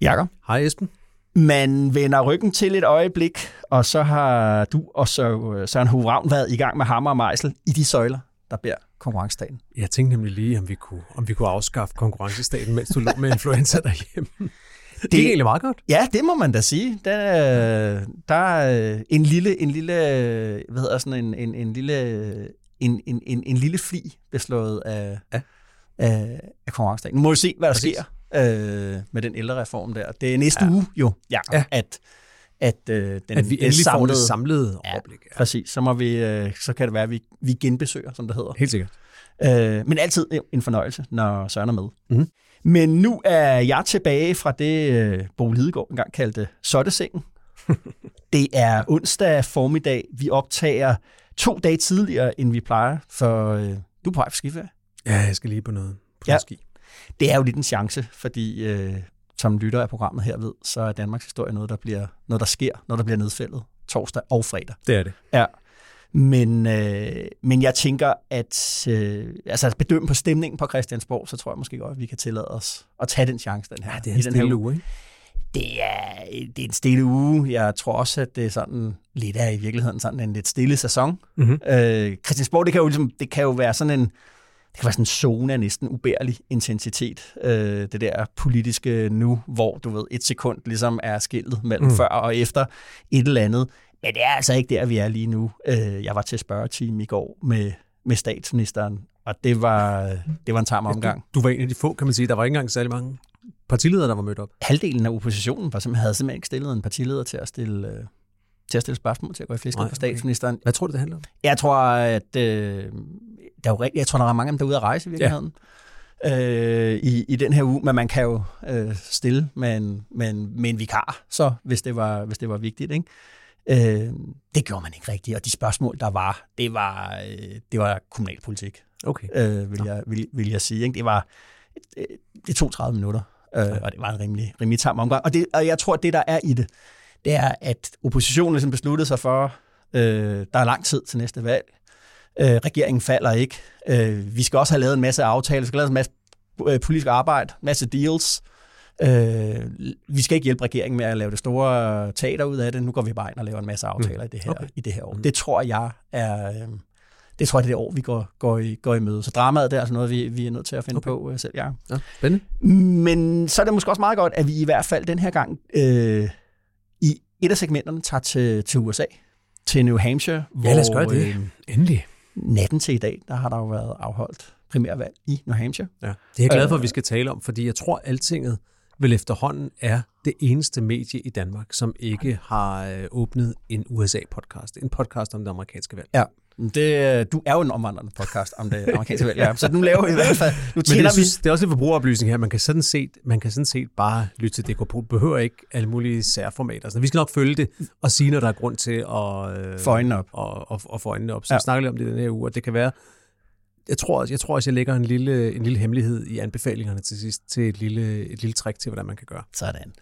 Jakob, Hej Esben. man vender ryggen til et øjeblik, og så har du og så Søren Hove Ravn været i gang med hammer og mejsel i de søjler, der bærer konkurrencestaten. Jeg tænkte nemlig lige, om vi kunne, om vi kunne afskaffe konkurrencestaten, mens du lå med influenza derhjemme. Det er egentlig meget godt. Ja, det må man da sige. Der, er- der er en lille, en lille, hvad hedder sådan en, en, en lille, en, en, en, en lille fli beslået af, Ja. af, af konkurrencestaten. Nu må vi se, hvad der Præcis. sker øh, med den ældrereform der. Det er næste ja. uge jo, ja, at, at øh, den At vi det endelig får samlede, det samlede overblik. Ja. Præcis, så, må vi, øh, så kan det være, at vi, vi genbesøger, som det hedder. Helt sikkert. Øh, men altid en fornøjelse, når Søren er med. Mhm. Men nu er jeg tilbage fra det, øh, Bo Lidegaard engang kaldte Sottesengen. det er onsdag formiddag. Vi optager to dage tidligere, end vi plejer, for øh, du er på vej for skiferie. Ja, jeg skal lige på noget. På ja. ski. Det er jo lidt en chance, fordi øh, som lytter af programmet her ved, så er Danmarks historie noget, der, bliver, noget, der sker, når der bliver nedfældet torsdag og fredag. Det er det. Ja. Men, øh, men jeg tænker, at øh, altså at bedømme på stemningen på Christiansborg, så tror jeg måske godt, at vi kan tillade os at tage den chance, den her. Ja, det er i en stille uge. uge, ikke? Det er, det er en stille uge. Jeg tror også, at det er sådan lidt af i virkeligheden sådan en lidt stille sæson. Mm-hmm. Øh, Christiansborg, det kan, jo ligesom, det kan jo være sådan en, det kan være sådan en zone af næsten ubærlig intensitet. Øh, det der politiske nu, hvor du ved, et sekund ligesom er skiltet mellem mm. Før og efter et eller andet. Men det er altså ikke der, vi er lige nu. Øh, jeg var til spørgetime i går med, med statsministeren, og det var, det var en tam omgang. Du var en af de få, kan man sige. Der var ikke engang særlig mange partiledere, der var mødt op. Halvdelen af oppositionen var simpelthen, havde simpelthen ikke stillet en partileder til at stille, øh, til at stille spørgsmål til at gå i flæsket på statsministeren. Hvad tror du, det handler om? Jeg tror, at øh, der er jo, jeg tror, der er mange af dem, der er ude at rejse i virkeligheden. Ja. Øh, i, I den her uge, men man kan jo øh, stille med en, med, en, med en vikar, så hvis det var, hvis det var vigtigt. Ikke? Øh, det gjorde man ikke rigtigt, og de spørgsmål, der var, det var, øh, det var kommunalpolitik, Okay. øh, vil, jeg, vil, vil jeg sige. Ikke? Det var øh, det tog 30 minutter, øh, og det var en rimelig, rimelig tam omgang. Og, det, og jeg tror, at det, der er i det, det er, at oppositionen ligesom besluttede sig for, øh, der er lang tid til næste valg. Øh, regeringen falder ikke. Øh, vi skal også have lavet en masse aftaler, vi skal have lavet en masse øh, politisk arbejde, en masse deals. Øh, vi skal ikke hjælpe regeringen med at lave det store teater ud af det. Nu går vi bare ind og laver en masse aftaler mm. i, det her, Okay. i det her år. Mm. Det tror jeg er... Øh, det tror jeg, det er det år, vi går, går, i, går i møde. Så dramaet det er altså noget, vi, vi er nødt til at finde Okay. på øh, selv, ja. Ja, spændende. Men så er det måske også meget godt, at vi i hvert fald den her gang øh, et af segmenterne tager til, til USA, til New Hampshire, Ja, lad os gøre det. Øh, Endelig. natten til i dag, der har der jo været afholdt primærvalg i New Hampshire. Ja. Det er jeg glad for, Øh. at vi skal tale om, fordi jeg tror, Altinget vel efterhånden er det eneste medie i Danmark, som ikke har øh, åbnet en USA-podcast. En podcast om det amerikanske valg. Ja. Det, du er jo en omvandrende podcast om det amerikanske valg, ja. så nu laver vi i hvert fald, nu Men det, vi... synes, det er også en forbrugeroplysning her. Man kan sådan set, man kan sådan set bare lytte til DK. Behøver ikke alle mulige særformater. Så vi skal nok følge det og sige, når der er grund til at, øh, For øjnene op. og, og, og få øjnene op. Så Ja. vi snakker lidt om det den her uge, og det kan være... Jeg tror, også- jeg tror også, jeg lægger en lille, en lille hemmelighed i anbefalingerne til sidst, til et lille, et lille trick til, hvordan man kan gøre. Sådan.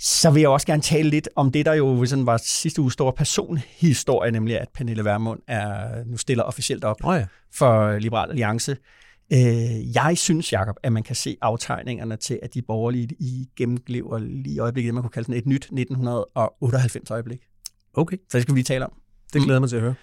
Så vil jeg også gerne tale lidt om det, der jo sådan var sidste uge store personhistorie, nemlig at Pernille Vermund er, nu stiller officielt op oh ja. for Liberal Alliance. Øh, jeg synes, Jacob, at man kan se aftegningerne til, at de borgerlige i gennemlever lige i øjeblikket, man kunne kalde sådan et nyt 1998 øjeblik. Okay, Så det skal vi lige tale om. det glæder jeg mig til at høre.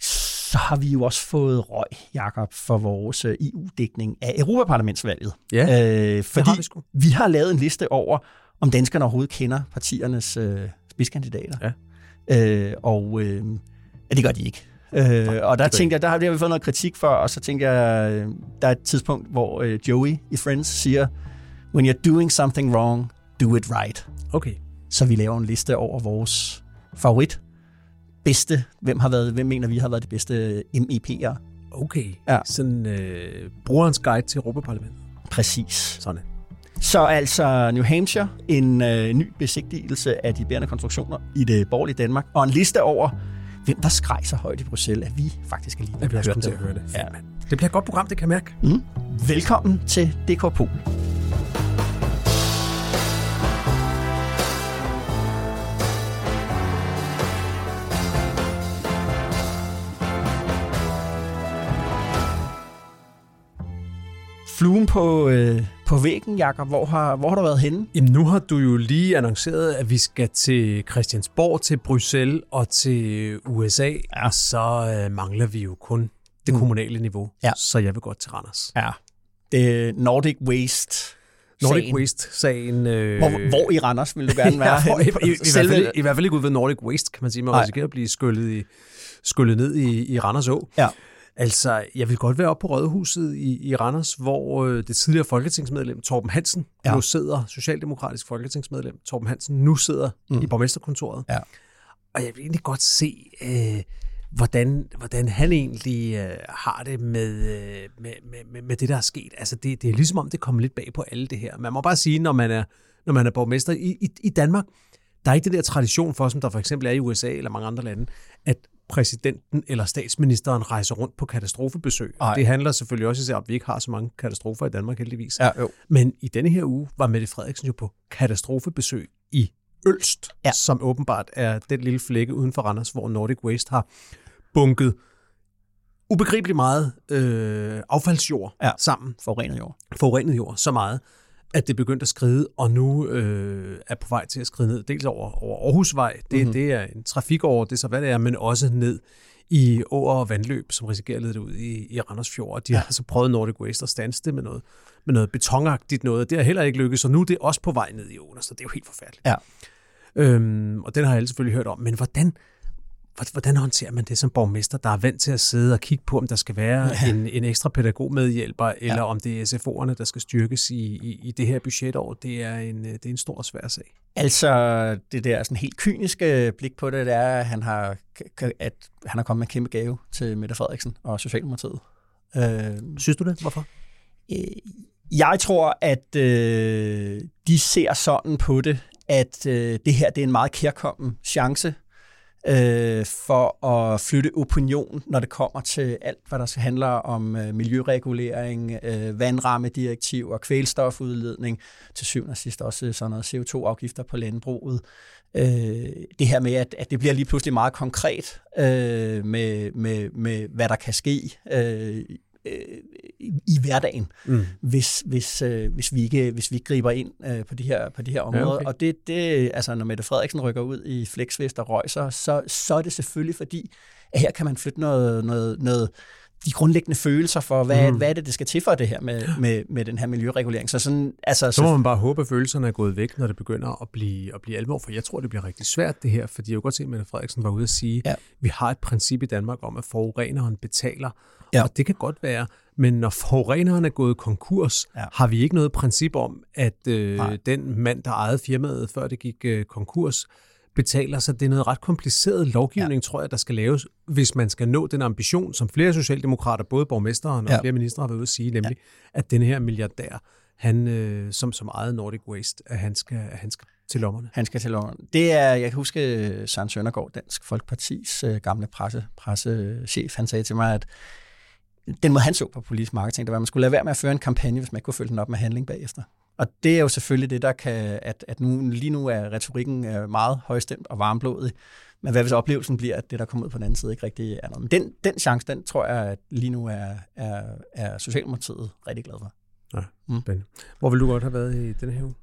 Så har vi jo også fået røg, Jakob, for vores øh, EU-dækning af Europaparlamentsvalget. Ja, øh, fordi det har vi sgu. vi har lavet en liste over, om danskerne overhovedet kender partiernes øh, spidskandidater. Ja. Øh, og øh, ja, det gør de ikke. Øh, og der tænkte jeg, der har, der har vi fået noget kritik for, og så tænkte jeg, øh, der er et tidspunkt, hvor øh, Joey i Friends siger, when you're doing something wrong, do it right. Okay. Så vi laver en liste over vores favorit, bedste, hvem, har været, hvem mener vi har været de bedste MEP'ere. Okay. Ja. Sådan øh, brugerens guide til Europaparlamentet. Præcis. Sådan. Så altså New Hampshire, en øh, ny besigtigelse af de bærende konstruktioner i det borgerlige Danmark, og en liste over, hvem der skreg så højt i Bruxelles, at vi faktisk er lige Jeg bliver også til at høre det. Ja. Det bliver et godt program, det kan jeg mærke. Mm. Velkommen til DK Pol. Fluen på, øh, på væggen, Jakob. Hvor har, hvor har du været henne? Jamen, nu har du jo lige annonceret, at vi skal til Christiansborg, til Bruxelles og til USA, ja. og så øh, mangler vi jo kun det Mm. kommunale niveau. Ja. Så jeg vil godt til Randers. Ja. Det Nordic Waste. Nordic sagen. Waste-sagen... Øh, Hvor, hvor i Randers vil du gerne være? ja, i, i, i, hvert Selve- fald, I hvert fald ikke ud ved Nordic Waste, kan man sige. Man risikerer at blive skyllet, i, skyllet ned i, i Randers Å. Ja. Altså, jeg vil godt være oppe på Rådhuset i, i Randers, hvor øh, det tidligere folketingsmedlem Torben Hansen Ja. nu sidder, socialdemokratisk folketingsmedlem Torben Hansen, nu sidder Mm. i borgmesterkontoret. Ja. Og jeg vil egentlig godt se, øh, hvordan, hvordan han egentlig øh, har det med, øh, med, med, med, med det, der er sket. Altså, det, det er ligesom om, det kommer lidt bag på alle det her. Man må bare sige, når man er, når man er borgmester i, i, i Danmark, der er ikke den der tradition for, som der for eksempel er i USA eller mange andre lande, at præsidenten eller statsministeren rejser rundt på katastrofebesøg. Ej. Det handler selvfølgelig også især om, at vi ikke har så mange katastrofer i Danmark heldigvis. Ja, jo. Men i denne her uge var Mette Frederiksen jo på katastrofebesøg i Ølst, Ja. som åbenbart er den lille flække uden for Randers, hvor Nordic Waste har bunket ubegribeligt meget øh, affaldsjord ja. sammen, Forurenet jord. forurenet jord, så meget, at det begyndte at skride, og nu øh, er på vej til at skride ned, dels over, over Aarhusvej, det, Mhm. mm-hmm. det er en trafikåre, det er så hvad det er, men også ned i åer og vandløb, som risikerer at lede ud i, i Randers Fjord. Og de har altså prøvet Nordic Waste at standse det med noget, med noget betonagtigt noget. Det har heller ikke lykkes, så nu er det også på vej ned i åen, så det er jo helt forfærdeligt. Ja. Øhm, og den har alle selvfølgelig hørt om. Men hvordan, hvor- hvordan håndterer man det som borgmester, der er vant til at sidde og kigge på, om der skal være ja. en, en ekstra pædagogmedhjælper, eller Ja. om det er SFO'erne, der skal styrkes i, i, i det her budgetår? Det er en, øh, det er en stor og svær sag. Altså, det der sådan helt kyniske blik på det, det er, at han har, at han har kommet med en kæmpe gave til Mette Frederiksen og Socialdemokratiet. Øh, Synes du det? Hvorfor? Øh, Jeg tror, at øh, de ser sådan på det, at øh, det her det er en meget kærkommen chance øh, for at flytte opinion, når det kommer til alt, hvad der handler om øh, miljøregulering, øh, vandrammedirektiv og kvælstofudledning, til syvende og sidst også øh, sådan noget CO2-afgifter på landbruget. Øh, det her med, at, at det bliver lige pludselig meget konkret øh, med, med, med, hvad der kan ske øh, øh, i, i hverdagen Mm. hvis, hvis, øh, hvis, vi ikke, hvis vi ikke griber ind øh, på de her, på de her områder. okay. Og det, det, altså, når Mette Frederiksen rykker ud i flexvest og røjser, så, så er det selvfølgelig fordi, at her kan man flytte noget, noget, noget de grundlæggende følelser for, hvad, mm. Hvad er det, det skal til for det her med, med, med den her miljøregulering. Så sådan, altså, Så må man bare håbe, at følelserne er gået væk, når det begynder at blive, at blive alvor, for jeg tror, det bliver rigtig svært det her, fordi jeg kunne godt se, at Mette Frederiksen var ude at sige, Ja. vi har et princip i Danmark om, at forureneren betaler, Ja. og det kan godt være, men når forureneren er gået konkurs, Ja. har vi ikke noget princip om, at Nej. øh, den mand, der ejede firmaet, før det gik øh, konkurs, betaler, så det er noget ret kompliceret lovgivning, ja. tror jeg, der skal laves, hvis man skal nå den ambition, som flere socialdemokrater, både borgmesteren og Ja. flere ministre har været ude at sige, nemlig, ja. at den her milliardær, han, øh, som som ejet Nordic Waste, at han skal, at han skal til lommerne. Han skal til London. Det er, jeg kan huske, øh, Søren Søndergaard, Dansk Folkepartis øh, gamle presse, pressechef, han sagde til mig, at den måde, han så på politisk marketing, det var, at man skulle lade være med at føre en kampagne, hvis man ikke kunne følge den op med handling bagefter. Og det er jo selvfølgelig det, der kan, at, at nu, lige nu er retorikken øh, meget højstemt og varmblodig, men hvad hvis oplevelsen bliver, at det, der kommer ud på den anden side, ikke rigtig er noget. Men den, den chance, den tror jeg, at lige nu er, er, er Socialdemokratiet rigtig glad for. Spændende. Hvor vil du godt have været i denne her uge?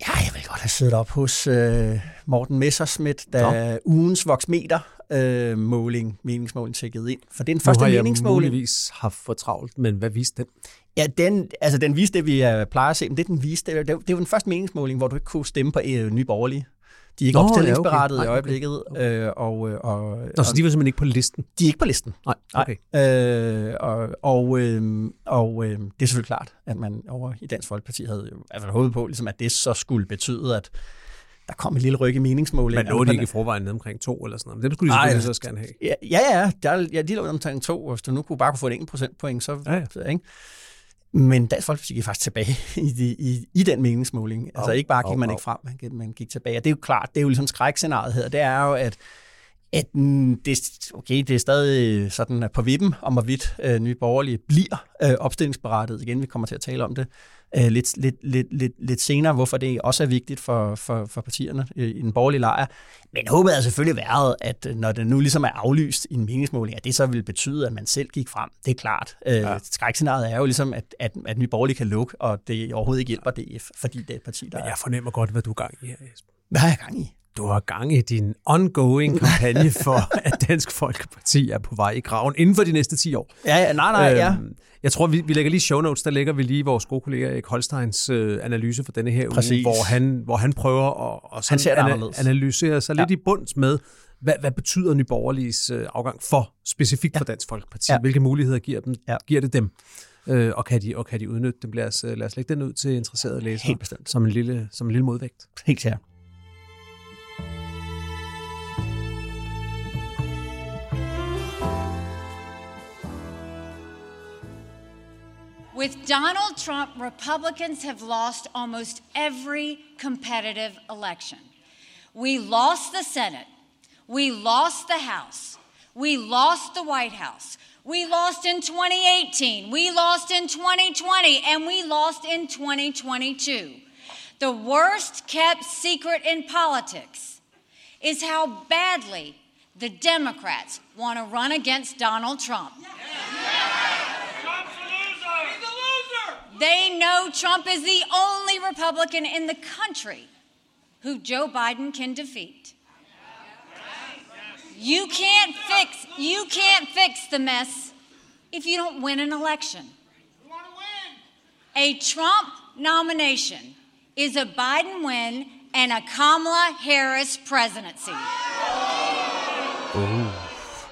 Ja, jeg vil godt have siddet op hos øh, Morten Messerschmidt, da ugens voksmeter øh, måling, meningsmåling tækkede ind. For det er den første nu har jeg meningsmåling. muligvis haft for travlt, men hvad viste den? Ja, den, altså den viste det, vi øh, plejer at se, men det den viste, det, det, det var den første meningsmåling, hvor du ikke kunne stemme på øh, nye borgerlige. De er ikke Nå, opstillingsberettet ja, okay. i Nej, øjeblikket, øh, og, øh, og, Nå, så de var simpelthen ikke på listen? de er ikke på listen. Nej, okay. Øh, og og, øh, og øh, det er selvfølgelig klart, at man over i Dansk Folkeparti havde jo i hvert fald håbet på, ligesom, at det så skulle betyde, at der kom et lille ryg i meningsmålingen. Men lå de ikke i forvejen nede omkring to eller sådan noget? Men dem skulle de Nej, selvfølgelig så gerne have. Ja, ja, ja, der, ja de lå omkring to, og hvis du nu kunne bare kunne få et enkelt procentpoint, så... Ja, ja. så, Ikke? Men Dansk Folkeparti gik faktisk tilbage i, de, i, i den meningsmåling. Oh, altså ikke bare gik oh, man ikke frem, man gik, man gik tilbage. Og det er jo klart, det er jo ligesom skrækscenariet her. Det er jo, at at mm, det, okay, det er stadig sådan på vippen, om hvorvidt øh, nye borgerlige bliver øh, opstillingsberettet. Igen, vi kommer til at tale om det øh, lidt, lidt, lidt, lidt, lidt senere, hvorfor det også er vigtigt for, for, for partierne i den borgerlige lejr. Men håbet er selvfølgelig været, at når det nu ligesom er aflyst i en meningsmåling, at det så vil betyde, at man selv gik frem. Det er klart. Øh, ja. Skrækscenariet er jo ligesom, at, at, at nye borgerlige kan lukke, og det overhovedet ikke hjælper DF, fordi det er et parti, der Men jeg fornemmer godt, hvad du er gang i her, Jesper. Hvad har jeg gang i? Du har gang i din ongoing kampagne for, at Dansk Folkeparti er på vej i graven inden for de næste 10 år. Ja, ja nej, nej, ja. Øhm, jeg tror, vi, vi lægger lige show notes, der lægger vi lige vores gode kollega Erik Holsteins øh, analyse for denne her Præcis. uge, hvor han, hvor han prøver at, at han ser ana- analysere sig ja. lidt i bund med, hvad, hvad betyder Nyborgerliges øh, afgang for, specifikt ja. for Dansk Folkeparti? Ja. Hvilke muligheder giver, dem, ja. giver det dem? Øh, og, kan de, og kan de udnytte dem? Lad os, lad os lægge den ud til interesserede læsere. Helt bestemt. Som en lille, som en lille modvægt. Helt sikkert. With Donald Trump, Republicans have lost almost every competitive election. We lost the Senate. We lost the House. We lost the White House. We lost in 2018. We lost in 2020. And we lost in 2022. The worst kept secret in politics is how badly the Democrats want to run against Donald Trump. They know Trump is the only Republican in the country who Joe Biden can defeat. You can't fix you can't fix the mess if you don't win an election. A Trump nomination is a Biden win and a Kamala Harris presidency.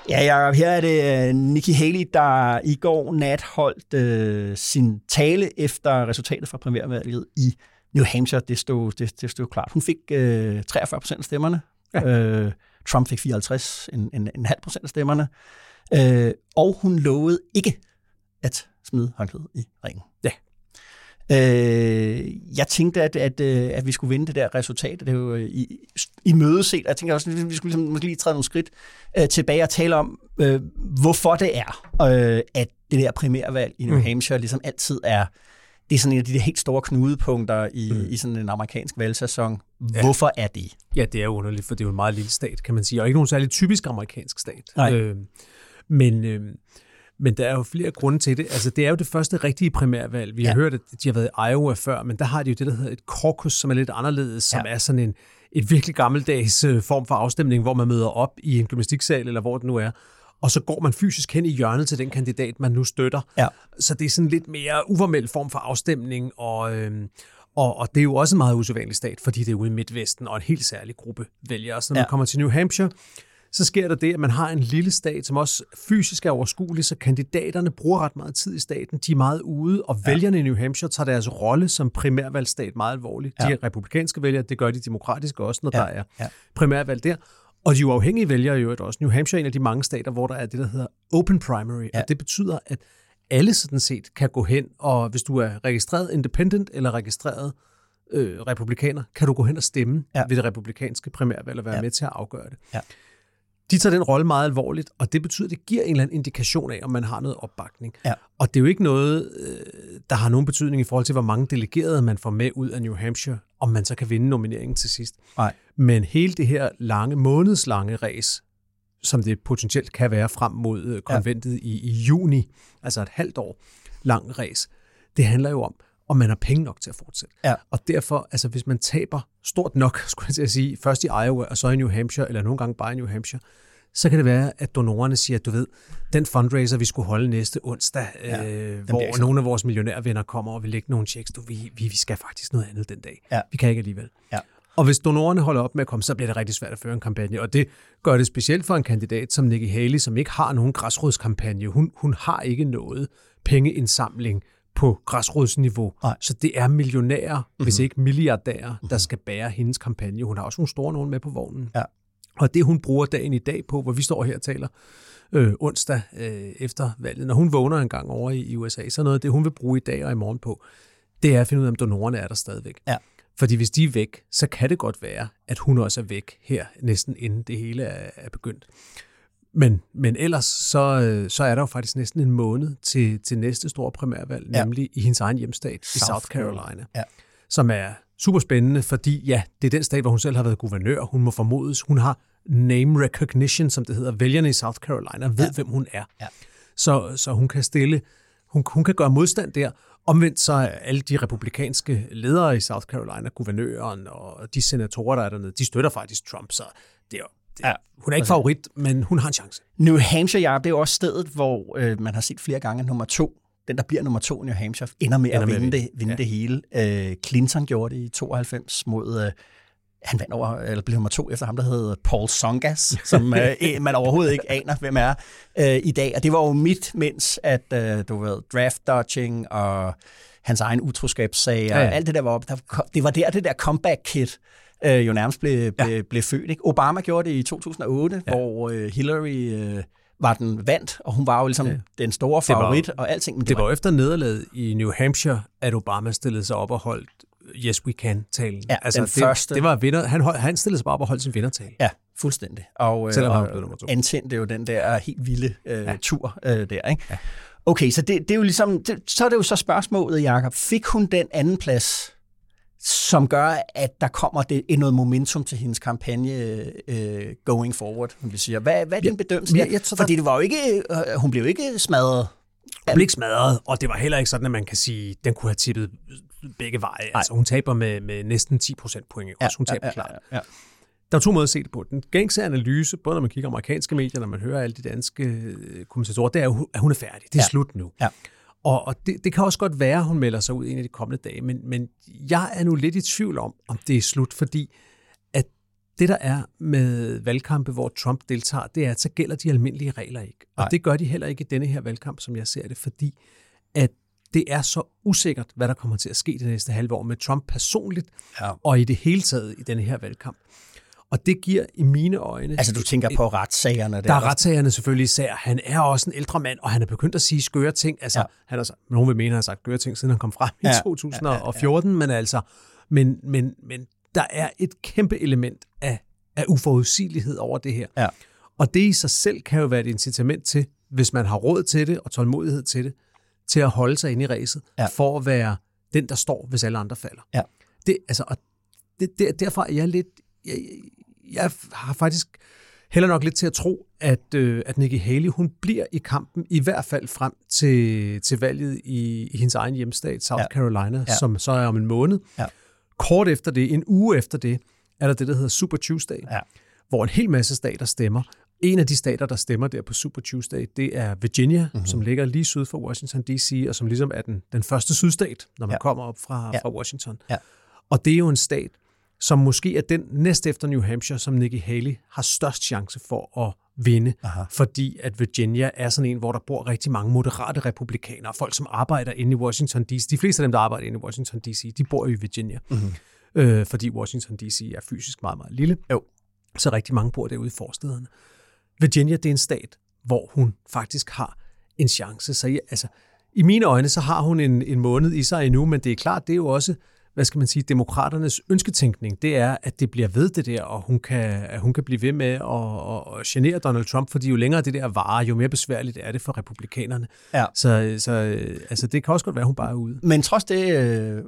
Ja, Jacob, her er det uh, Nikki Haley, der i går nat holdt uh, sin tale efter resultatet fra primærvalget i New Hampshire. Det stod, det, det stod klart. Hun fik øh, 43 procent af stemmerne. Ja. Uh, Trump fik 54, en, en, en halv procent af stemmerne. Uh, og hun lovede ikke at smide håndklædet i ringen. Ja. Øh, jeg tænkte, at, at, øh, at vi skulle vinde det der resultat. Det er jo øh, i, i mødeset. Jeg tænker også, at vi skulle ligesom, måske lige træde nogle skridt øh, tilbage og tale om, øh, hvorfor det er, øh, at det der primærvalg i New mm. Hampshire ligesom altid er det er sådan en af de der helt store knudepunkter i, mm. i sådan en amerikansk valgsæson. Ja. Hvorfor er det? Ja, det er underligt, for det er jo en meget lille stat, kan man sige, og ikke nogen særlig typisk amerikansk stat. Nej. Øh, men... Øh, men der er jo flere grunde til det. Altså, det er jo det første rigtige primærvalg. Vi har ja. hørt, at de har været i Iowa før, men der har de jo det, der hedder et caucus, som er lidt anderledes, som ja. er sådan en et virkelig gammeldags øh, form for afstemning, hvor man møder op i en gymnastiksal, eller hvor det nu er, og så går man fysisk hen i hjørnet til den kandidat, man nu støtter. Ja. Så det er sådan lidt mere uformel form for afstemning, og, øhm, og, og det er jo også en meget usædvanlig stat, fordi det er ude i Midtvesten, og en helt særlig gruppe vælgere. Så når ja. man kommer til New Hampshire, så sker der det, at man har en lille stat, som også fysisk er overskuelig, så kandidaterne bruger ret meget tid i staten. De er meget ude, og ja. vælgerne i New Hampshire tager deres rolle som primærvalgstat meget alvorligt. Ja. De republikanske vælgere, det gør de demokratiske også, når ja. der er ja. primærvalg der. Og de uafhængige vælgere er jo også. New Hampshire er en af de mange stater, hvor der er det, der hedder open primary, ja. og det betyder, at alle sådan set kan gå hen, og hvis du er registreret independent eller registreret øh, republikaner, kan du gå hen og stemme ja. ved det republikanske primærvalg og være ja. med til at afgøre det. Ja. De tager den rolle meget alvorligt, og det betyder, at det giver en eller anden indikation af, om man har noget opbakning. Ja. Og det er jo ikke noget, øh, der har nogen betydning i forhold til, hvor mange delegerede man får med ud af New Hampshire, om man så kan vinde nomineringen til sidst. Nej. Men hele det her lange, månedslange race, som det potentielt kan være frem mod øh, konventet ja. i, i juni, altså et halvt år lang race, det handler jo om, om man har penge nok til at fortsætte. Ja. Og derfor, altså hvis man taber stort nok, skulle jeg til at sige, først i Iowa, og så i New Hampshire, eller nogle gange bare i New Hampshire, så kan det være, at donorerne siger, at du ved, den fundraiser, vi skulle holde næste onsdag, ja, øh, hvor nogle af vores millionærvenner kommer og vil lægge nogle checks, du, vi, vi, vi skal faktisk noget andet den dag. Ja. Vi kan ikke alligevel. Ja. Og hvis donorerne holder op med at komme, så bliver det rigtig svært at føre en kampagne. Og det gør det specielt for en kandidat som Nikki Haley, som ikke har nogen græsrodskampagne. Hun, hun har ikke noget pengeindsamling på græsrodsniveau. Nej. Så det er millionærer, mm-hmm. hvis ikke milliardærer, mm-hmm. der skal bære hendes kampagne. Hun har også nogle store nogen med på vognen. Ja. Og det, hun bruger dagen i dag på, hvor vi står her og taler øh, onsdag øh, efter valget, når hun vågner en gang over i, i USA, så noget af det, hun vil bruge i dag og i morgen på, det er at finde ud af, om donorerne er der stadigvæk. Ja. Fordi hvis de er væk, så kan det godt være, at hun også er væk her, næsten inden det hele er, er begyndt. Men, men ellers så, øh, så er der jo faktisk næsten en måned til, til næste store primærvalg, Ja. nemlig i hendes egen hjemstat, South, i South Carolina, Ja. som er super spændende, fordi ja, det er den stat, hvor hun selv har været guvernør. Hun må formodes, hun har name recognition, som det hedder. Vælgerne i South Carolina ved, ja. hvem hun er. Ja. Så, så hun kan stille, hun, hun kan gøre modstand der. Omvendt så er alle de republikanske ledere i South Carolina, guvernøren og de senatorer, der er dernede, de støtter faktisk Trump, så det er Ja. hun er ikke favorit, men hun har en chance. New Hampshire, ja, det er jo også stedet, hvor øh, man har set flere gange, at nummer to, den der bliver nummer to i New Hampshire, ender med Ender at med vinde, vinde. det, vinde Ja. det hele. Øh, Clinton gjorde det i 92 mod... Øh, han vandt over, eller blev nummer to efter ham, der hed Paul Songas, som øh, man overhovedet ikke aner, hvem er øh, i dag. Og det var jo midt, mens at, øh, du ved, draft dodging og hans egen utroskabssager, ja, Ja, ja. alt det der var op. Der, det var der, det der comeback-kit øh, jo nærmest blev, ja. blev, blev født. Ikke? Obama gjorde det i 2008, ja. hvor øh, Hillary øh, var den vandt, og hun var jo ligesom ja. Den store var- favorit og alting. Men Det var jo efter nederlaget i New Hampshire, at Obama stillede sig op og holdt Yes We Can-talen. Altså, Ja, den det, første. Det var vinder, han, hold, han stillede sig bare op og holdt sin vindertale. Ja, fuldstændig. Og, øh, Selvom og var blevet nummer to. antændte jo den der helt vilde øh, ja. tur øh, der. Ikke? Ja. Okay, så det, det er jo ligesom, det, så er det jo så spørgsmålet, Jacob. Fik hun den anden plads, som gør, at der kommer det, noget momentum til hendes kampagne øh, going forward, hun vil sige. Hvad, hvad er din Ja, bedømmelse ja, jeg tror, Fordi det var jo ikke, øh, hun blev jo ikke smadret. Hun blev ikke smadret, og det var heller ikke sådan, at man kan sige, at den kunne have tippet begge veje. Altså, hun taber med, med næsten 10 procentpoint. Ja, hun taber ja, klart. Ja, ja. Der er to måder at se det på. Den gængse analyse, både når man kigger amerikanske medier, når man hører alle de danske øh, kommentatorer, det er, jo, at hun er færdig. Det er Ja. ja. slut nu. Ja. Og, og det, det kan også godt være, at hun melder sig ud en af de kommende dage, men, men jeg er nu lidt i tvivl om, om det er slut, fordi at det, der er med valgkampe, hvor Trump deltager, det er, at så gælder de almindelige regler ikke. Og Nej. det gør de heller ikke i denne her valgkamp, som jeg ser det, fordi at det er så usikkert, hvad der kommer til at ske det næste halve år med Trump personligt, Ja. og i det hele taget i denne her valgkamp. Og det giver i mine øjne... Altså, du tænker på retssagerne der. Der er retssagerne selvfølgelig især. Han er også en ældre mand, og han er begyndt at sige skøre ting. Altså, Ja. ja. han har, sagt- nogen vil mene, at han har sagt skøre ting, siden han kom frem i Ja. ja. 2014, men altså, men, men, men der er et kæmpe element af, af uforudsigelighed over det her. Ja. Og det i sig selv kan jo være et incitament til, hvis man har råd til det og tålmodighed til det, til at holde sig inde i ræset, Ja. ja. for at være den, der står, hvis alle andre falder. Ja. Det, altså, og det, det, derfor er jeg lidt... Jeg, jeg har faktisk heller nok lidt til at tro, at, øh, at Nikki Haley, hun bliver i kampen, i hvert fald frem til, til valget i, i hendes egen hjemstat, South Ja. Carolina, Ja. som så er om en måned. Ja. Kort efter det, en uge efter det, er der det, der hedder Super Tuesday, Ja. hvor en hel masse stater stemmer. En af de stater, der stemmer der på Super Tuesday, det er Virginia, Mhm. mm-hmm. som ligger lige syd for Washington D.C., og som ligesom er den, den første sydstat, når man Ja. kommer op fra, ja. fra Washington. Ja. Og det er jo en stat, som måske er den næst efter New Hampshire, som Nikki Haley har størst chance for at vinde, Aha. fordi at Virginia er sådan en, hvor der bor rigtig mange moderate republikanere, folk som arbejder inde i Washington D.C. De fleste af dem, der arbejder inde i Washington D.C., de bor jo i Virginia, Mhm. øh, fordi Washington D.C. er fysisk meget, meget lille. Jo. Så rigtig mange bor derude i forstederne. Virginia, det er en stat, hvor hun faktisk har en chance. Så ja, altså, i mine øjne, så har hun en, en måned i sig endnu, men det er klart, det er jo også, hvad skal man sige, demokraternes ønsketænkning, det er, at det bliver ved det der, og hun kan, at hun kan blive ved med at, at genere Donald Trump, fordi jo længere det der varer, jo mere besværligt er det for republikanerne. Ja. Så, så altså, det kan også godt være, at hun bare er ude. Men trods det, øh, øh,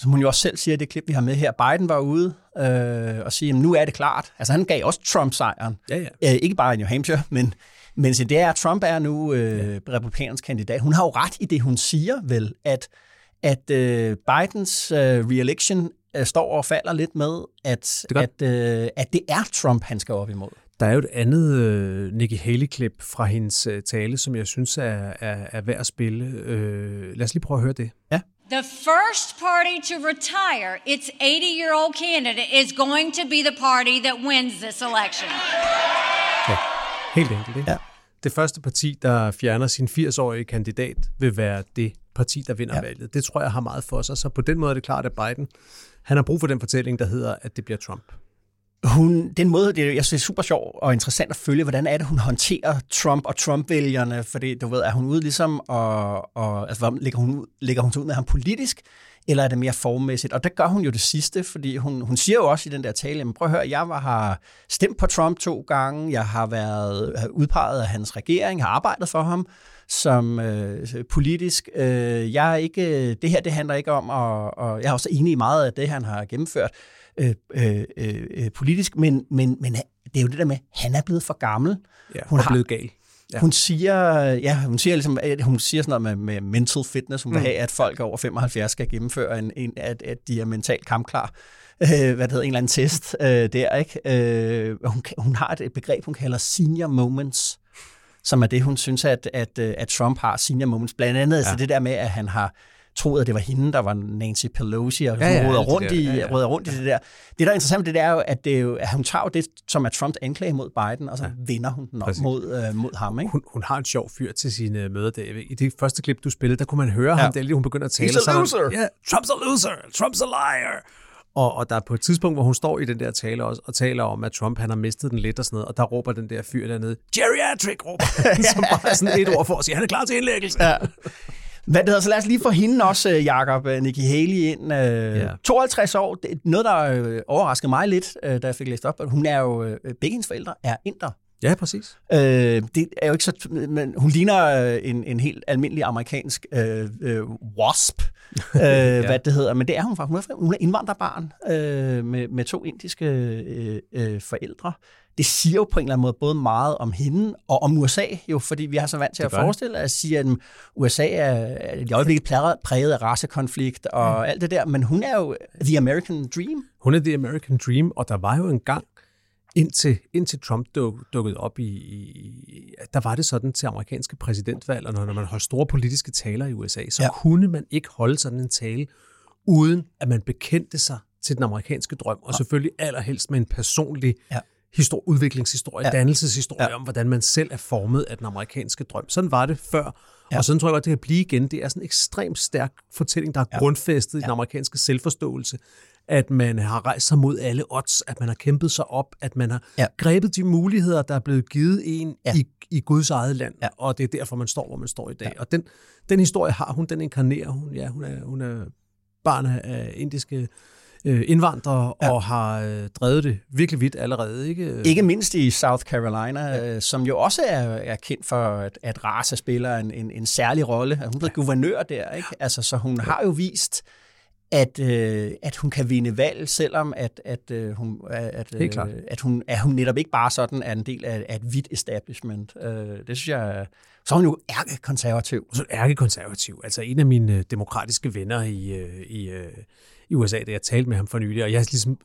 som hun jo også selv siger i det klip, vi har med her, Biden var ude øh, og sige, at nu er det klart. Altså han gav også Trump sejren. Ja, ja. Øh, ikke bare i New Hampshire, men, men så det er, at Trump er nu øh, republikansk kandidat. Hun har jo ret i det, hun siger vel, at, at øh, Bidens øh, reelection øh, står og falder lidt med, at Det er at, øh, at det er Trump, han skal op imod. Der er jo et andet øh, Nikki Haley-klip fra hendes øh, tale, som jeg synes er, er, er værd at spille. Øh, lad os lige prøve at høre det. The first party to retire its 80 year old candidate is going to be the party that wins this election. Helt enkelt, ikke? Ja. Det første parti, der fjerner sin 80-årige kandidat, vil være det parti, der vinder Ja. valget. Det tror jeg har meget for sig. Så på den måde er det klart, at Biden han har brug for den fortælling, der hedder, at det bliver Trump. hun, den måde, det, jeg synes, det er super sjov og interessant at følge, hvordan er det, hun håndterer Trump og Trump-vælgerne, fordi du ved, er hun ude ligesom, og, og altså, lægger hun, lægger hun sig ud med ham politisk, eller er det mere formmæssigt? Og der gør hun jo det sidste, fordi hun, hun siger jo også i den der tale, men prøv at høre, jeg var, har stemt på Trump to gange, jeg har været har udpeget af hans regering, har arbejdet for ham som øh, politisk. Øh, jeg er ikke, det her det handler ikke om, og, og jeg er også enig i meget af det, han har gennemført øh, øh, øh, politisk, men, men, men det er jo det der med, han er blevet for gammel. Ja, hun er blevet gal. Ja. Hun siger, ja, hun siger ligesom, at hun siger sådan noget med, med mental fitness. Hun vil mm. have, at folk over 75 skal gennemføre en, en at, at de er mentalt kampklar. Øh, hvad det hedder, en eller anden test øh, der, ikke? Øh, hun, hun har et begreb, hun kalder senior moments, som er det, hun synes, at, at, at Trump har senior moments. Blandt andet altså ja. altså det der med, at han har troede, at det var hende, der var Nancy Pelosi, og ja, ja, råder, rundt i, ja, ja. råder rundt i det der. Det, der er interessant det, det er jo, at, det er jo, at hun tager det, som er Trumps anklage mod Biden, og så ja. vinder hun den op mod, øh, mod ham. Ikke? Hun, hun har en sjov fyr til sine møder. Der. I det første klip, du spillede, der kunne man høre ja. ham, der hun begynder at tale. He's a loser! Ja, Trump's a loser! Trump's a liar! Og, og der er på et tidspunkt, hvor hun står i den der tale også, og taler om, at Trump han har mistet den lidt og sådan noget, og der råber den der fyr dernede, geriatric, råber som bare er sådan et ord for at sige, han er klar til indlæggelse. Ja. Hvad det hedder, så lad os lige få hende også, øh, Jacob øh, Nikki Haley ind. Ja. 52 år, det er noget, der øh, overraskede mig lidt, da jeg fik læst op. Hun er jo, begge hendes forældre er inder. Ja, præcis. Øh, det er jo ikke så... Men hun ligner en, en helt almindelig amerikansk øh, øh, wasp, øh, ja. hvad det hedder. Men det er hun faktisk. Hun er indvandrerbarn øh, med, med to indiske øh, øh, forældre det siger jo på en eller anden måde både meget om hende og om USA, jo, fordi vi har så vant til at forestille at sige, at USA er i øjeblikket præget af racekonflikt og mm. alt det der, men hun er jo the American dream. Hun er the American dream, og der var jo en gang, indtil, indtil Trump duk, dukkede op i, i, der var det sådan til amerikanske præsidentvalg, og når, når man holdt store politiske taler i USA, så ja. kunne man ikke holde sådan en tale, uden at man bekendte sig til den amerikanske drøm, og ja. selvfølgelig allerhelst med en personlig ja histor- udviklingshistorie, ja. dannelseshistorie ja. om, hvordan man selv er formet af den amerikanske drøm. Sådan var det før, ja. og sådan tror jeg godt, det kan blive igen. Det er sådan en ekstremt stærk fortælling, der er ja. grundfæstet ja. i den amerikanske selvforståelse, at man har rejst sig mod alle odds, at man har kæmpet sig op, at man har ja. grebet de muligheder, der er blevet givet en ja. i, i Guds eget land, ja. og det er derfor, man står, hvor man står i dag. Ja. Og den, den historie har hun, den inkarnerer hun. Ja, hun er, hun er barn af indiske øh, indvandrere ja. og har øh, drevet det virkelig vidt allerede. Ikke, ikke mindst i South Carolina, ja. øh, som jo også er, er kendt for, at, at race spiller en, en, en særlig rolle. Hun blev ja. guvernør der, ikke? Altså, så hun ja. har jo vist at, øh, at hun kan vinde valg, selvom at, at, øh, hun, at, øh, at, hun, at hun netop ikke bare sådan er en del af, af et hvidt establishment. Øh, det synes jeg, så er hun jo ærkekonservativ. Så ærkekonservativ. Altså en af mine demokratiske venner i, øh, i, øh, i USA, da jeg talte med ham for nylig, og jeg har ligesom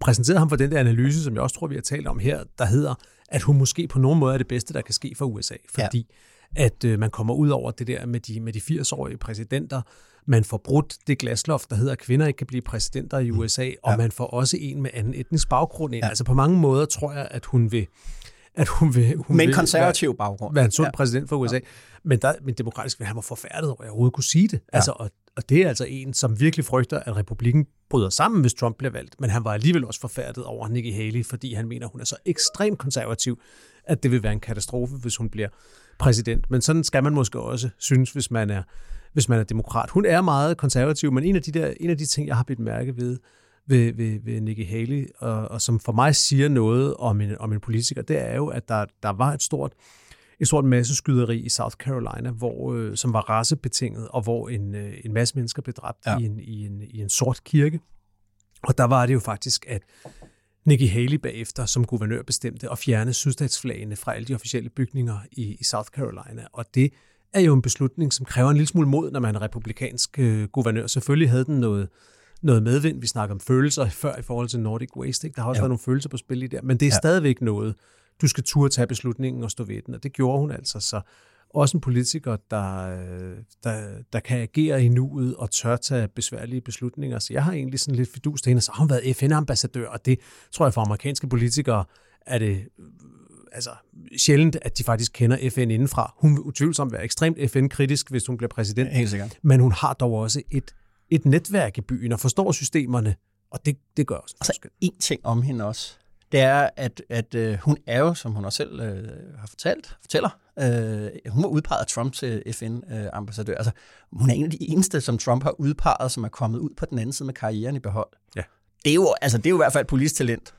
præsenteret ham for den der analyse, som jeg også tror, vi har talt om her, der hedder, at hun måske på nogen måde er det bedste, der kan ske for USA, fordi ja. at øh, man kommer ud over det der med de, med de 80-årige præsidenter, man får brudt det glasloft, der hedder, at kvinder ikke kan blive præsidenter i USA, og ja. man får også en med anden etnisk baggrund ind. Ja. Altså på mange måder tror jeg, at hun vil at hun vil... Hun med en konservativ være, baggrund. Være en sund ja. præsident for USA. Ja. Men, der, men demokratisk vil han var forfærdet over, at jeg overhovedet kunne sige det. Ja. Altså, og, og det er altså en, som virkelig frygter, at republikken bryder sammen, hvis Trump bliver valgt. Men han var alligevel også forfærdet over Nikki Haley, fordi han mener, hun er så ekstremt konservativ, at det vil være en katastrofe, hvis hun bliver præsident. Men sådan skal man måske også synes, hvis man er, hvis man er demokrat. Hun er meget konservativ, men en af de, der, en af de ting, jeg har bidt mærke ved, ved, ved, ved Nikki Haley, og, og som for mig siger noget om en, om en politiker, det er jo, at der, der var et stort et stort masseskyderi i South Carolina, hvor, øh, som var racebetinget, og hvor en, øh, en masse mennesker blev dræbt ja. i, en, i, en, i en sort kirke. Og der var det jo faktisk, at Nikki Haley bagefter som guvernør bestemte at fjerne sydstatsflagene fra alle de officielle bygninger i, i South Carolina. Og det er jo en beslutning, som kræver en lille smule mod, når man er republikansk øh, guvernør. Selvfølgelig havde den noget, noget medvind. Vi snakker om følelser før i forhold til Nordic Waste. Ikke? Der har også ja. været nogle følelser på spil i der, men det er ja. stadigvæk noget, du skal turde tage beslutningen og stå ved den, og det gjorde hun altså. Så også en politiker, der, der, der kan agere i nuet og tør tage besværlige beslutninger. Så jeg har egentlig sådan lidt fidus til hende, så har hun været FN-ambassadør, og det tror jeg for amerikanske politikere er det altså, sjældent, at de faktisk kender FN indenfra. Hun vil utvivlsomt være ekstremt FN-kritisk, hvis hun bliver præsident. Helt sikkert. Men hun har dog også et, et netværk i byen og forstår systemerne Og det, det gør også altså, en ting om hende også, det er, at, at øh, hun er jo, som hun også selv øh, har fortalt, fortæller, øh, hun var udpeget af Trump til FN-ambassadør. Øh, altså, hun er en af de eneste, som Trump har udpeget, som er kommet ud på den anden side med karrieren i behold. Ja. Det er jo, altså, det er jo i hvert fald politisk talent.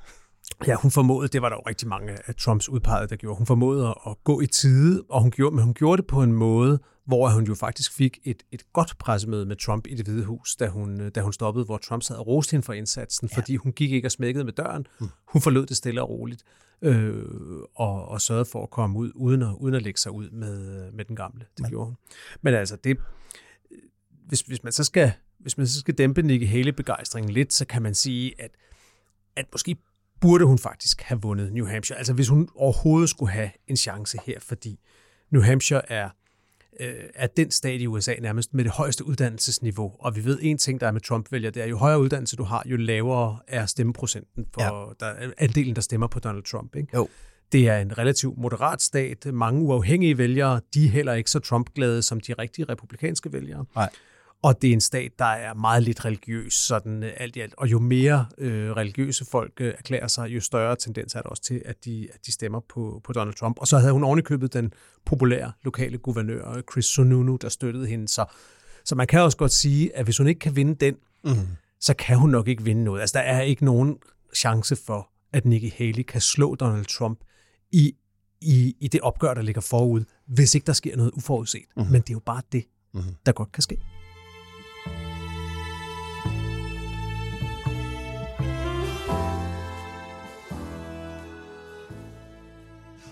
Ja, hun formåede, det var der jo rigtig mange af Trumps udpegede, der gjorde. Hun formåede at gå i tide, og hun gjorde, men hun gjorde det på en måde, hvor hun jo faktisk fik et, et godt pressemøde med Trump i det hvide hus, da hun, da hun stoppede, hvor Trump sad og roste hende for indsatsen, ja. fordi hun gik ikke og smækkede med døren. Mm. Hun forlod det stille og roligt, øh, og, og sørgede for at komme ud, uden at, uden at lægge sig ud med, med den gamle. Det Men. gjorde hun. Men altså, det, hvis, hvis man så skal hvis man så skal dæmpe Nikki Haley-begejstringen lidt, så kan man sige, at, at måske burde hun faktisk have vundet New Hampshire. Altså hvis hun overhovedet skulle have en chance her, fordi New Hampshire er, øh, er den stat i USA nærmest med det højeste uddannelsesniveau. Og vi ved en ting, der er med Trump-vælger, det er, jo højere uddannelse du har, jo lavere er stemmeprocenten for ja. der, andelen, der stemmer på Donald Trump. Ikke? Jo. Det er en relativt moderat stat. Mange uafhængige vælgere, de er heller ikke så Trump-glade som de rigtige republikanske vælgere. Nej. Og det er en stat, der er meget lidt religiøs, sådan øh, alt i alt. Og jo mere øh, religiøse folk øh, erklærer sig, jo større tendens er der også til, at de, at de stemmer på, på Donald Trump. Og så havde hun ovenikøbet den populære lokale guvernør, Chris Sununu, der støttede hende. Så, så man kan også godt sige, at hvis hun ikke kan vinde den, mm. så kan hun nok ikke vinde noget. Altså, der er ikke nogen chance for, at Nikki Haley kan slå Donald Trump i, i, i det opgør, der ligger forud, hvis ikke der sker noget uforudset. Mm. Men det er jo bare det, mm. der godt kan ske.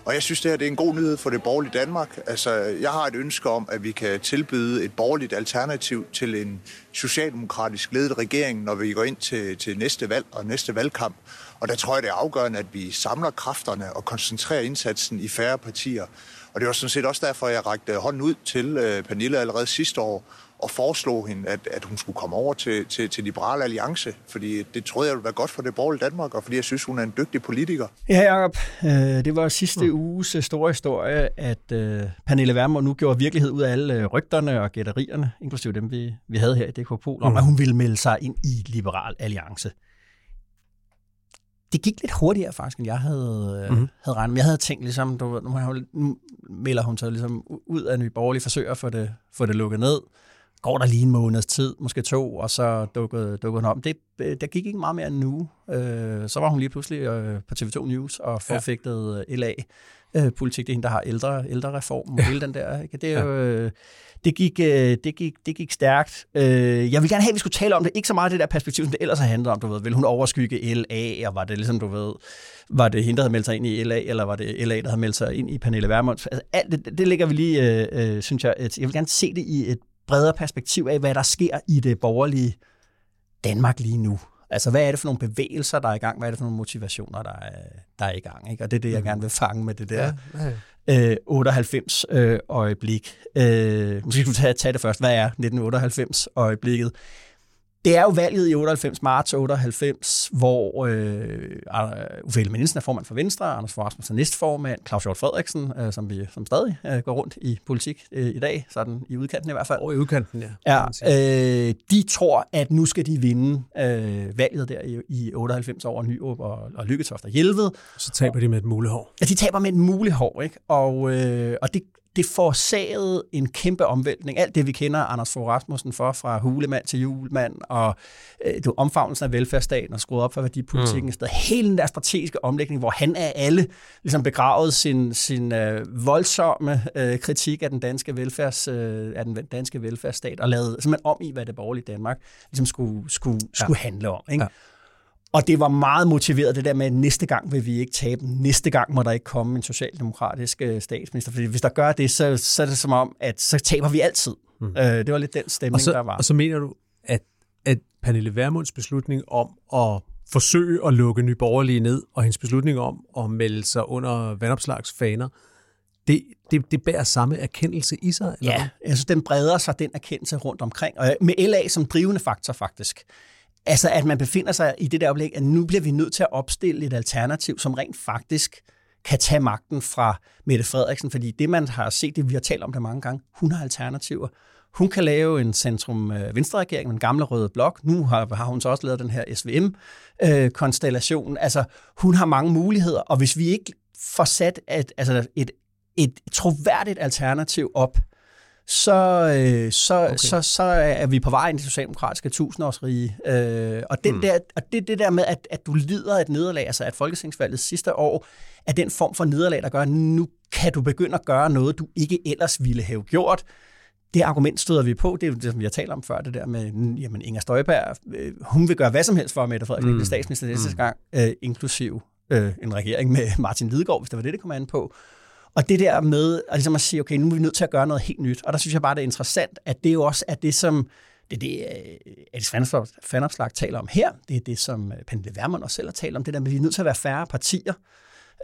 Og jeg synes, det her det er en god nyhed for det borgerlige Danmark. Altså, jeg har et ønske om, at vi kan tilbyde et borgerligt alternativ til en socialdemokratisk ledet regering, når vi går ind til, til næste valg og næste valgkamp. Og der tror jeg, det er afgørende, at vi samler kræfterne og koncentrerer indsatsen i færre partier. Og det var sådan set også derfor, jeg rakte hånden ud til øh, Pernille allerede sidste år og foreslog hende, at, at hun skulle komme over til, til, til Liberal Alliance, fordi det troede jeg ville være godt for det borgerlige Danmark, og fordi jeg synes, hun er en dygtig politiker. Ja, Jacob, øh, det var sidste mm. uges øh, store historie, at øh, Pernille Vermund nu gjorde virkelighed ud af alle rygterne og gætterierne, inklusive dem, vi, vi havde her i DK Pol, om mm. at hun ville melde sig ind i Liberal Alliance. Det gik lidt hurtigere faktisk, end jeg havde, mm. havde regnet med. Jeg havde tænkt ligesom, du, nu, nu melder hun sig ligesom ud af Nye Borgerlige, forsøger at få det, få det lukket ned går der lige en måneds tid, måske to, og så dukkede, dukkede hun om. Det, øh, der gik ikke meget mere end nu. Øh, så var hun lige pludselig øh, på TV2 News og forfægtede ja. LA. Øh, politik, det er hende, der har ældre, ældre reform, ja. hele den der. Ikke? Det, er jo, øh, det, gik, øh, det, gik, det gik stærkt. Øh, jeg vil gerne have, at vi skulle tale om det. Ikke så meget det der perspektiv, som det ellers har handlet om. Du ved, vil hun overskygge LA, og var det ligesom, du ved, var det hende, der havde meldt sig ind i LA, eller var det LA, der havde meldt sig ind i Pernille Vermund? Altså, alt det, det ligger vi lige, øh, øh, synes jeg, et, jeg vil gerne se det i et bredere perspektiv af, hvad der sker i det borgerlige Danmark lige nu. Altså, hvad er det for nogle bevægelser, der er i gang? Hvad er det for nogle motivationer, der er, der er i gang? Ikke? Og det er det, jeg mm. gerne vil fange med det der ja, ja. Øh, 98-øjeblik. Øh, øh, måske skulle vi tage, tage det først. Hvad er 1998-øjeblikket? Det er jo valget i 98, marts 98, hvor øh, Uffe Ellemann er formand for Venstre, Anders Fogh Rasmussen er næstformand, Claus Hjort Frederiksen, øh, som vi som stadig øh, går rundt i politik øh, i dag, sådan i udkanten i hvert fald. Og i udkanten, ja. ja øh, de tror, at nu skal de vinde øh, valget der i, i 98 over Nyrup og, og Lykketoft og Hjelved. Så taber de med et mulehår. Ja, de taber med et mulehår, ikke? Og, øh, og det, det forårsagede en kæmpe omvæltning. Alt det, vi kender Anders Fogh Rasmussen for, fra hulemand til julemand, og øh, det omfavnelsen af velfærdsstaten og skruet op for værdipolitikken. Mm. Hele den der strategiske omlægning, hvor han er alle ligesom begravet sin, sin øh, voldsomme øh, kritik af den danske velfærds, øh, af den danske velfærdsstat, og lavede simpelthen om i, hvad det borgerlige Danmark ligesom skulle, skulle, ja. skulle handle om. Ikke? Ja. Og det var meget motiveret, det der med, at næste gang vil vi ikke tabe. Næste gang må der ikke komme en socialdemokratisk øh, statsminister. Fordi hvis der gør det, så, så er det som om, at så taber vi altid. Mm. Øh, det var lidt den stemning, så, der var. Og så mener du, at, at Pernille Vermunds beslutning om at forsøge at lukke Nye Borgerlige ned, og hendes beslutning om at melde sig under vandopslagsfaner, det, det, det bærer samme erkendelse i sig? Eller? Ja, altså den breder sig, den erkendelse rundt omkring. Og med LA som drivende faktor faktisk. Altså, at man befinder sig i det der øjeblik, at nu bliver vi nødt til at opstille et alternativ, som rent faktisk kan tage magten fra Mette Frederiksen, fordi det, man har set, det vi har talt om det mange gange, hun har alternativer. Hun kan lave en centrum-venstre-regering øh, med en gamle røde blok. Nu har, har hun så også lavet den her SVM-konstellation. Øh, altså, hun har mange muligheder, og hvis vi ikke får sat et, altså et, et troværdigt alternativ op, så, øh, så, okay. så, så er vi på vej ind i det socialdemokratiske tusindårsrige. Øh, og, den mm. der, og det det der med, at, at du lider et nederlag, altså at folketingsvalget sidste år, er den form for nederlag, der gør, at nu kan du begynde at gøre noget, du ikke ellers ville have gjort. Det argument støder vi på, det er jo det, som vi har talt om før, det der med, jamen Inger Støjberg, øh, hun vil gøre hvad som helst for, at Mette Frederiksen mm. bliver statsminister næste mm. gang, øh, inklusiv øh, en regering med Martin Lidegaard, hvis det var det, det kom an på. Og det der med at, ligesom at sige, okay, nu er vi nødt til at gøre noget helt nyt. Og der synes jeg bare, det er interessant, at det jo også er det, som det er det, Alice Fanopslag taler om her. Det er det, som øh, Pernille Vermund også selv har talt om. Det der med, at vi er nødt til at være færre partier.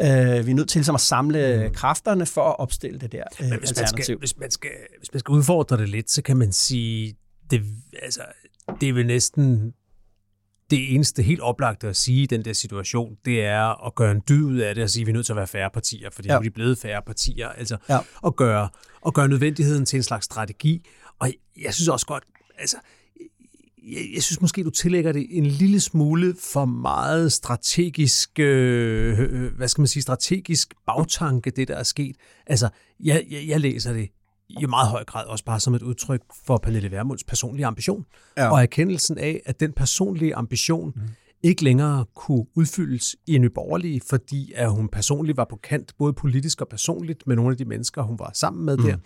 Uh, vi er nødt til ligesom at samle mm. kræfterne for at opstille det der uh, Men hvis alternativ. Man skal, hvis, man skal, hvis man skal udfordre det lidt, så kan man sige, det, altså, det er vel næsten det eneste helt oplagte at sige i den der situation, det er at gøre en dyd ud af det og sige, at vi er nødt til at være færre partier, fordi ja. nu er de blevet færre partier. Altså ja. at, gøre, at gøre nødvendigheden til en slags strategi. Og jeg synes også godt, altså, jeg, jeg synes måske, du tillægger det en lille smule for meget strategisk, øh, øh hvad skal man sige, strategisk bagtanke, det der er sket. Altså, jeg, jeg, jeg læser det i meget høj grad også bare som et udtryk for Pernille Vermunds personlige ambition. Ja. Og erkendelsen af, at den personlige ambition mm. ikke længere kunne udfyldes i en borgerlige, fordi at hun personligt var på kant, både politisk og personligt, med nogle af de mennesker, hun var sammen med mm. der.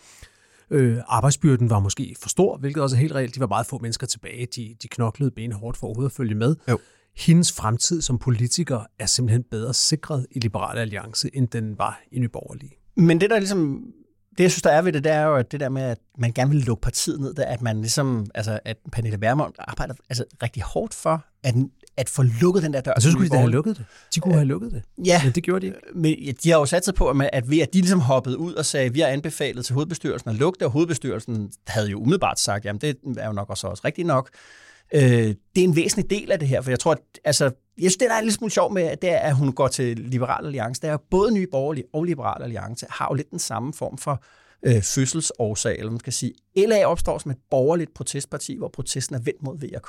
Øh, arbejdsbyrden var måske for stor, hvilket også er helt reelt. De var meget få mennesker tilbage. De, de knoklede benhårdt for overhovedet at følge med. Jo. Hendes fremtid som politiker er simpelthen bedre sikret i Liberale Alliance, end den var i Nyborgerlige. Men det, der ligesom det, jeg synes, der er ved det, det er jo at det der med, at man gerne vil lukke partiet ned, der, at man ligesom, altså, at Pernille Vermund arbejder altså, rigtig hårdt for, at, at få lukket den der dør. Så skulle de da have lukket det. De kunne øh, have lukket det. Ja. Men det gjorde de ikke. Men de har jo sat sig på, at ved at de ligesom hoppede ud og sagde, at vi har anbefalet til hovedbestyrelsen at lukke det, og hovedbestyrelsen havde jo umiddelbart sagt, jamen det er jo nok også, også rigtigt nok. Øh, det er en væsentlig del af det her, for jeg tror, at altså, jeg synes, det der er lidt smule sjov med, det er, at hun går til Liberal Alliance. Det er både Nye Borgerlige og Liberal Alliance har jo lidt den samme form for øh, fødselsårsag, eller man skal sige. LA opstår som et borgerligt protestparti, hvor protesten er vendt mod VRK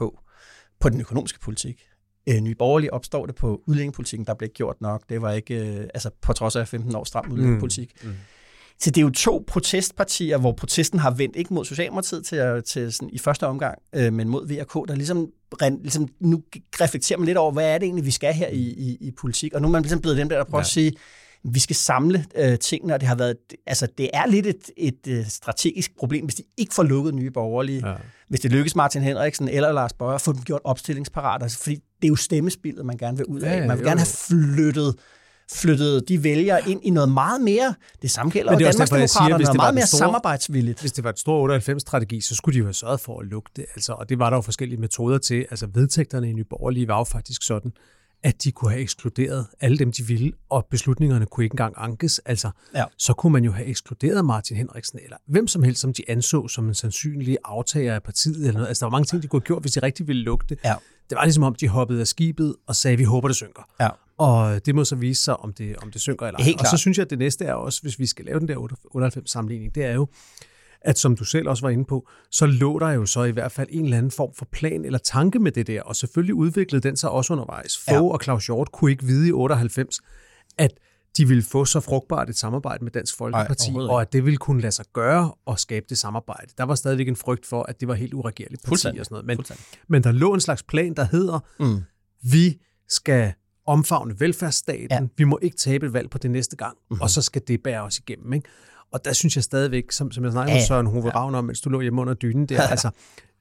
på den økonomiske politik. Øh, Nye Borgerlige opstår det på udlændingepolitikken, der blev gjort nok. Det var ikke, øh, altså på trods af 15 år stram udlændingepolitik. Mm. Mm. Så det er jo to protestpartier, hvor protesten har vendt ikke mod Socialdemokratiet til, til sådan, i første omgang, øh, men mod VRK, der ligesom, ligesom nu reflekterer man lidt over, hvad er det egentlig, vi skal her i, i, i politik. Og nu er man ligesom blevet dem der, der prøver ja. at sige, vi skal samle øh, tingene, og det har været, altså det er lidt et, et, et strategisk problem, hvis de ikke får lukket nye borgerlige. Ja. Hvis det lykkes Martin Henriksen eller Lars Bøger at få dem gjort opstillingsparat, altså, fordi det er jo stemmespillet, man gerne vil ud af. Ja, man vil jo, gerne have flyttet flyttet de vælgere ind i noget meget mere, det samme gælder jo Danmarksdemokraterne, noget meget mere store, samarbejdsvilligt. Hvis det var et stort 98-strategi, så skulle de jo have sørget for at lukke det. Altså, og det var der jo forskellige metoder til. Altså vedtægterne i Nye Borgerlige var jo faktisk sådan, at de kunne have ekskluderet alle dem, de ville, og beslutningerne kunne ikke engang ankes. Altså, ja. så kunne man jo have ekskluderet Martin Henriksen, eller hvem som helst, som de anså som en sandsynlig aftager af partiet. Eller noget. Altså, der var mange ting, de kunne have gjort, hvis de rigtig ville lukke det. Ja. Det var ligesom om, de hoppede af skibet og sagde, vi håber, det synker. Ja. Og det må så vise sig, om det, om det synker eller ej. Og så synes jeg, at det næste er også, hvis vi skal lave den der 98-sammenligning, det er jo, at som du selv også var inde på, så lå der jo så i hvert fald en eller anden form for plan eller tanke med det der, og selvfølgelig udviklede den sig også undervejs. Fogh ja. og Claus Hjort kunne ikke vide i 98, at de ville få så frugtbart et samarbejde med Dansk Folkeparti, Ej, og at det ville kunne lade sig gøre og skabe det samarbejde. Der var stadigvæk en frygt for, at det var helt uregerligt parti og sådan noget. Men, men der lå en slags plan, der hedder, mm. vi skal omfavne velfærdsstaten, ja. vi må ikke tabe et valg på det næste gang, mm-hmm. og så skal det bære os igennem. Ikke? Og der synes jeg stadigvæk, som, som jeg snakkede med Søren Hove Ravn om, mens du lå hjemme under dynen der, altså,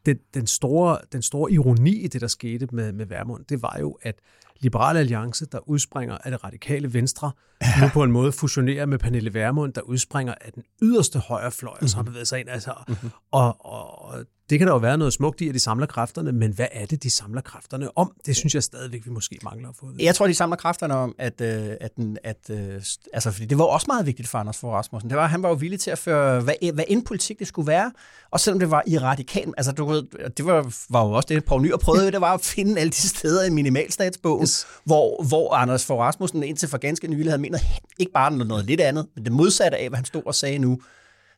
det, den, store, den store ironi i det, der skete med, med Værmund, det var jo, at Liberale Alliance, der udspringer af det radikale venstre, ja. nu på en måde fusionerer med Pernille Værmund, der udspringer af den yderste højrefløj, mm-hmm. som har bevæget sig ind. Altså, mm-hmm. og, og, det kan der jo være noget smukt i, at de samler kræfterne, men hvad er det, de samler kræfterne om? Det synes jeg stadigvæk, vi måske mangler at få det. Jeg tror, de samler kræfterne om, at, øh, at, at, øh, altså, fordi det var også meget vigtigt for Anders Fogh Rasmussen. Det var, han var jo villig til at føre, hvad, hvad end politik det skulle være, og selvom det var i radikal, altså du ved, det var, var jo også det, Poul Nyr prøvede, det var at finde alle de steder i minimalstatsbogen, yes. hvor, hvor Anders Fogh Rasmussen indtil for ganske nylig havde ment ikke bare noget lidt andet, men det modsatte af, hvad han stod og sagde nu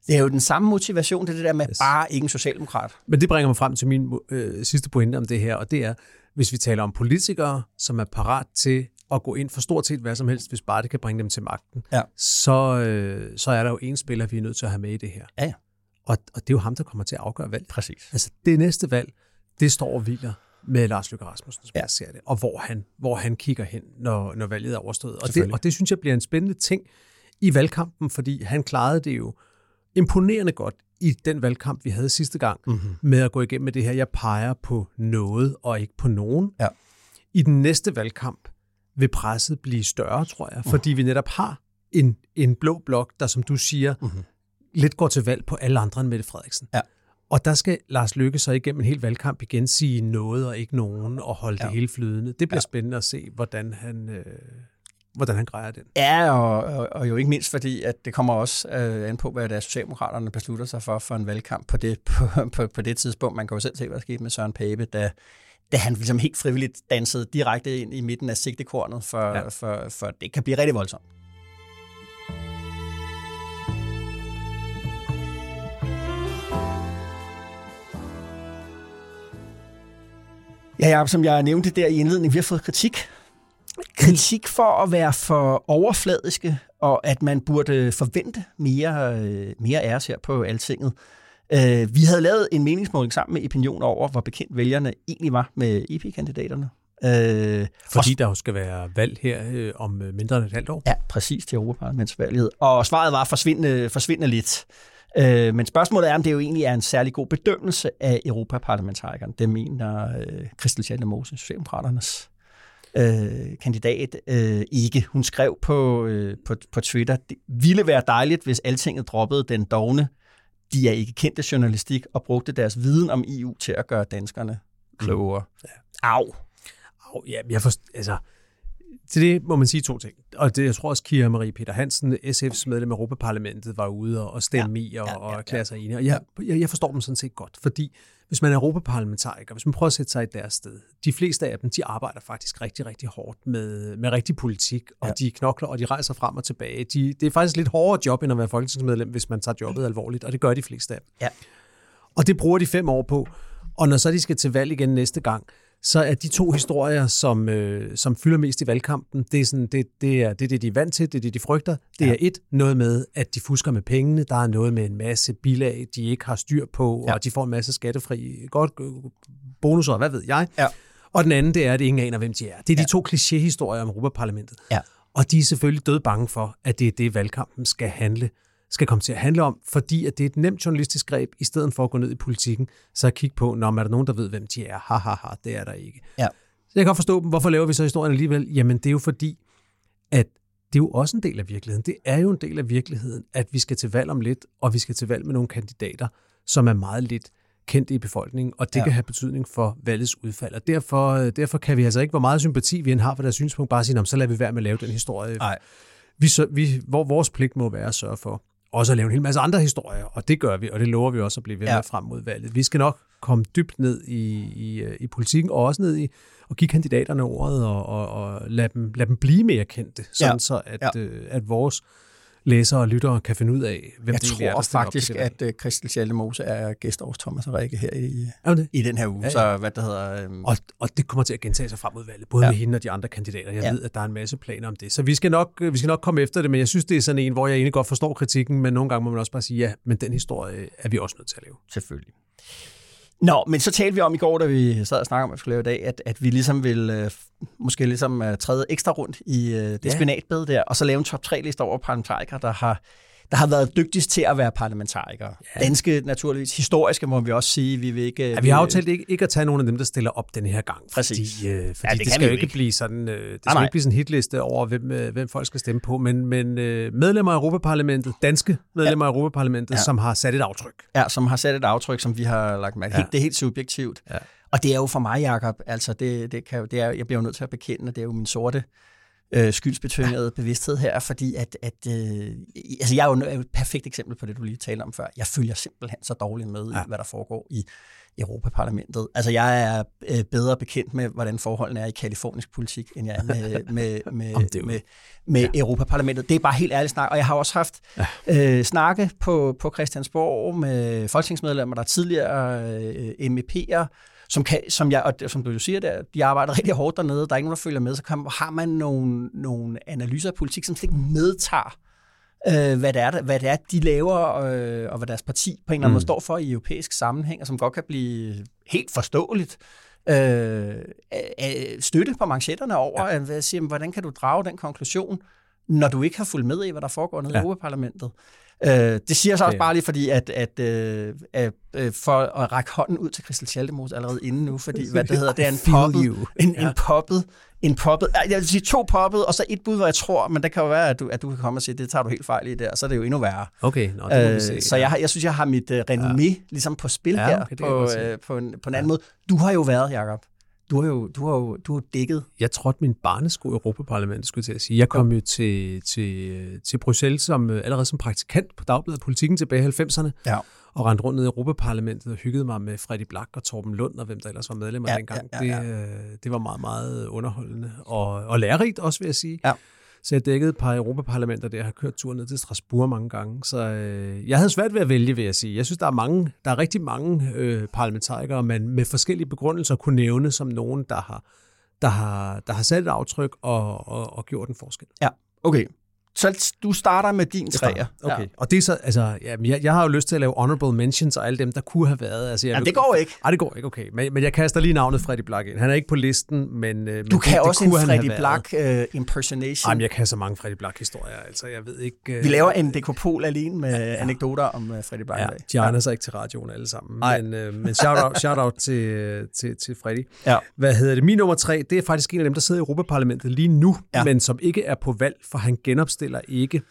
Det er jo den samme motivation, det er det der med yes. bare ikke en socialdemokrat. Men det bringer mig frem til min øh, sidste pointe om det her, og det er, hvis vi taler om politikere, som er parat til at gå ind for stort set hvad som helst, hvis bare det kan bringe dem til magten, Ja. så, øh, så er der jo en spiller, vi er nødt til at have med i det her. Ja, ja. Og, og det er jo ham, der kommer til at afgøre valget. Præcis. Altså det næste valg, det står og hviler med Lars Løkke Rasmussen, som Ja. jeg ser det, og hvor han, hvor han kigger hen, når, når valget er overstået. Og det, og det synes jeg bliver en spændende ting i valgkampen, fordi han klarede det jo imponerende godt i den valgkamp, vi havde sidste gang, mm-hmm. med at gå igennem med det her, jeg peger på noget og ikke på nogen. Ja. I den næste valgkamp vil presset blive større, tror jeg, fordi vi netop har en, en blå blok, der, som du siger, mm-hmm. lidt går til valg på alle andre end Mette Frederiksen. Ja. Og der skal Lars Løkke så igennem en hel valgkamp igen sige noget og ikke nogen, og holde. Ja. det hele flydende. Det bliver ja. spændende at se, hvordan han, øh, hvordan han grejer den. Ja, og, og, og jo ikke mindst fordi, at det kommer også øh, an på, hvad det er, Socialdemokraterne beslutter sig for for en valgkamp på det, på, på, på det tidspunkt. Man kan jo selv se, hvad der skete med Søren Pape, da, da han ligesom helt frivilligt dansede direkte ind i midten af sigtekornet, for, Ja. for, for det kan blive rigtig voldsomt. Ja, ja, som jeg nævnte der i indledningen, vi har fået kritik. Kritik for at være for overfladiske, og at man burde forvente mere, øh, mere af os her på Altinget. Øh, Vi havde lavet en meningsmåling sammen med Opinion over, hvor bekendt vælgerne egentlig var med EP-kandidaterne. Øh, Fordi der jo skal være valg her øh, om mindre end et halvt år. Ja, præcis til Europaparlamentsvalget. Og svaret var forsvindende, forsvindende lidt. Øh, men spørgsmålet er, om det jo egentlig er en særlig god bedømmelse af Europaparlamentarikeren. Det mener øh, Christel Schaldemose, Socialdemokraternes øh, kandidat, øh, ikke. Hun skrev på, øh, på, på Twitter, det ville være dejligt, hvis altinget droppede den dogne, de er ikke kendte journalistik, og brugte deres viden om EU til at gøre danskerne klogere. Au. Au, ja, jeg forst- altså, til det må man sige to ting. Og det, jeg tror også, Kira Marie Peter Hansen, SF's medlem af Europaparlamentet, var ude og, stemme ja, i og, ja, og erklære sig enige. Og jeg, jeg, jeg forstår dem sådan set godt, fordi hvis man er europaparlamentariker, hvis man prøver at sætte sig i deres sted, de fleste af dem, de arbejder faktisk rigtig, rigtig hårdt med, med rigtig politik, og ja. de knokler, og de rejser frem og tilbage. De, det er faktisk lidt hårdere job, end at være folketingsmedlem, hvis man tager jobbet alvorligt, og det gør de fleste af dem. Ja. Og det bruger de fem år på. Og når så de skal til valg igen næste gang, så er de to historier, som, øh, som fylder mest i valgkampen, det er, sådan, det, det, er, det er det, de er vant til, det er det, de frygter. Det Ja. er et, noget med, at de fusker med pengene, der er noget med en masse bilag, de ikke har styr på, Ja. og de får en masse skattefri godt, øh, bonusser, hvad ved jeg. Ja. Og den anden, det er, at ingen aner, hvem de er. Det er Ja. de to klichéhistorier om Europaparlamentet. Ja. Og de er selvfølgelig død bange for, at det er det, valgkampen skal handle skal komme til at handle om, fordi at det er et nemt journalistisk greb, i stedet for at gå ned i politikken, så kigge på, når er der nogen, der ved, hvem de er? Ha, ha, ha, det er der ikke. Ja. Så jeg kan godt forstå dem. Hvorfor laver vi så historien alligevel? Jamen, det er jo fordi, at det er jo også en del af virkeligheden. Det er jo en del af virkeligheden, at vi skal til valg om lidt, og vi skal til valg med nogle kandidater, som er meget lidt kendte i befolkningen, og det Ja. kan have betydning for valgets udfald. Og derfor, øh, derfor kan vi altså ikke, hvor meget sympati vi end har for deres synspunkt, bare sige, "Nå, men så lader vi være med at lave den historie. Nej. Vi, så, vi, hvor vores pligt må være at sørge for også at lave en hel masse andre historier, og det gør vi, og det lover vi også at blive ved Ja. med frem mod valget. Vi skal nok komme dybt ned i, i, øh, i politikken, og også ned i og give kandidaterne ordet, og, og, og lade, dem, lade dem blive mere kendte, sådan Ja. så at, Ja. ja. øh, at vores læsere og lyttere kan finde ud af, hvem Jeg det er, tror der stiller op faktisk, valg. at uh, Christel Schaldemose er gæst hos Thomas og Rikke her i, Er i den her uge. Ja, Ja. Så hvad det hedder... Um, Og, og det kommer til at gentage sig frem mod valget, både Ja. med hende og de andre kandidater. Jeg Ja. ved, at der er en masse planer om det. Så vi skal, nok, øh, vi skal nok komme efter det, men jeg synes, det er sådan en, hvor jeg egentlig godt forstår kritikken, men nogle gange må man også bare sige, ja, men den historie er vi også nødt til at lave. Selvfølgelig. Nå, men så talte vi om i går, da vi sad og snakkede om, at vi skulle lave i dag, at, at vi ligesom vil øh, måske ligesom øh, træde ekstra rundt i øh, det. Ja. spinatbed der, og så lave en top 3-liste over parlamentarikere, der har, der har været dygtigst til at være parlamentarikere. Ja. Danske naturligvis, historiske må vi også sige, vi vil ikke... Ja, vi har aftalt ikke, ikke at tage nogen af dem, der stiller op den her gang. Præcis. Fordi, øh, fordi Ja, det det, skal jo ikke blive sådan, øh, det skal nej. ikke blive sådan en hitliste over, hvem, øh, hvem folk skal stemme på, men, men øh, medlemmer af Europaparlamentet, danske medlemmer ja. af Europaparlamentet, Ja. som har sat et aftryk. Ja, som har sat et aftryk, som vi har lagt mærke til. Ja. Helt, det er helt subjektivt. Ja. Og det er jo for mig, Jacob, altså det, det kan, det er, jeg bliver jo nødt til at bekende, det er jo min sorte øh, skyldsbetynget bevidsthed her, fordi at, at øh, altså jeg er jo et perfekt eksempel på det, du lige talte om før. Jeg følger simpelthen så dårligt med ja. i, hvad der foregår i Europaparlamentet. Altså jeg er øh, bedre bekendt med, hvordan forholdene er i kalifornisk politik, end jeg er med, med, med, med, med ja. Europaparlamentet. Det er bare helt ærligt snak, og jeg har også haft ja. øh, snakke på, på Christiansborg med folketingsmedlemmer, der tidligere øh, MEP'er, som, kan, som, jeg, og som du jo siger der, de arbejder rigtig hårdt dernede, der er ikke nogen, der følger med, så kan, har man nogle, nogle analyser af politik, som slet ikke medtager, øh, hvad, det er, hvad det er, de laver, øh, og hvad deres parti på en eller anden måde mm. står for i europæisk sammenhæng, og som godt kan blive helt forståeligt øh, støtte på manchetterne over, ja. at sige, hvordan kan du drage den konklusion, når du ikke har fulgt med i, hvad der foregår nede ja. i Europaparlamentet. Øh, det siger så også bare lige, fordi at, at, øh, at øh, for at række hånden ud til Christel Schaldemose allerede inden nu, fordi hvad det hedder, det er en poppet, en, en poppet, en poppet, jeg vil sige to poppet, og så et bud, hvor jeg tror, men det kan jo være, at du, at du kan komme og sige, det tager du helt fejl i der, så er det jo endnu værre. Okay, nå, det øh, se, Så jeg, jeg synes, jeg har mit uh, renommé ja. ligesom på spil ja, okay, her, på, øh, på, en, på en anden ja. måde. Du har jo været, Jacob. Du har jo, du har jo du har dækket. Jeg trådte min barnesko i Europaparlamentet, skulle jeg til at sige. Jeg kom jo til, til, til Bruxelles som, øh, allerede som praktikant på Dagbladet Politikken tilbage i 90'erne. Ja. Og rendte rundt ned i Europaparlamentet og hyggede mig med Freddy Black og Torben Lund og hvem der ellers var medlemmer ja, dengang. Ja, ja, ja. Det, øh, det var meget, meget underholdende og, og lærerigt også, vil jeg sige. Ja. Så jeg dækkede et par Europaparlamenter der, jeg har kørt tur ned til Strasbourg mange gange. Så øh, jeg havde svært ved at vælge, vil jeg sige. Jeg synes, der er, mange, der er rigtig mange øh, parlamentarikere, man med forskellige begrundelser kunne nævne som nogen, der har, der har, der har sat et aftryk og, og, og gjort en forskel. Ja, okay. Så du starter med din træer. Okay. Ja. Og det er så, altså, ja, jeg, jeg har jo lyst til at lave honorable mentions og alle dem, der kunne have været. Altså, jeg ja, det går ikke. Nej, det går ikke, okay. Men, men jeg kaster lige navnet Freddy Black ind. Han er ikke på listen, men... Øh, du kan det, også det en Freddy Black uh, impersonation. Jamen, jeg kan så mange Freddy Black-historier, altså, jeg ved ikke... Uh, Vi laver en dekopol alene med ja, ja. anekdoter om uh, Freddy Black. Ja, de egner ja. sig ikke til radioen alle sammen. Nej. Men, uh, men shout-out shout out til, til, til Freddy. Ja. Hvad hedder det? Min nummer tre, det er faktisk en af dem, der sidder i Europaparlamentet lige nu, ja. men som ikke er på valg, for han genopstiller ikke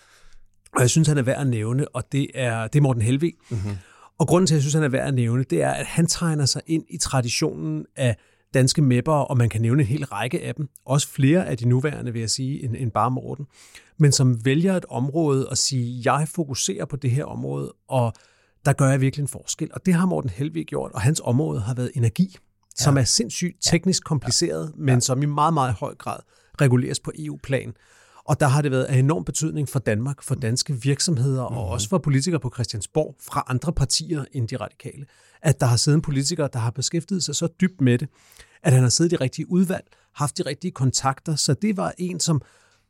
og jeg synes, han er værd at nævne, og det er, det er Morten Helvig. Mm-hmm. Og grunden til, at jeg synes, han er værd at nævne, det er, at han tegner sig ind i traditionen af danske mapper, og man kan nævne en hel række af dem. Også flere af de nuværende, vil jeg sige, end, end bare Morten. Men som vælger et område og sige, jeg fokuserer på det her område, og der gør jeg virkelig en forskel. Og det har Morten Helvig gjort, og hans område har været energi, ja. som er sindssygt teknisk kompliceret, ja. men som i meget, meget høj grad reguleres på EU-plan. Og der har det været af enorm betydning for Danmark, for danske virksomheder og mhm. også for politikere på Christiansborg fra andre partier end de radikale, at der har siddet en politiker, der har beskæftiget sig så dybt med det, at han har siddet i de rigtige udvalg, haft de rigtige kontakter. Så det var en, som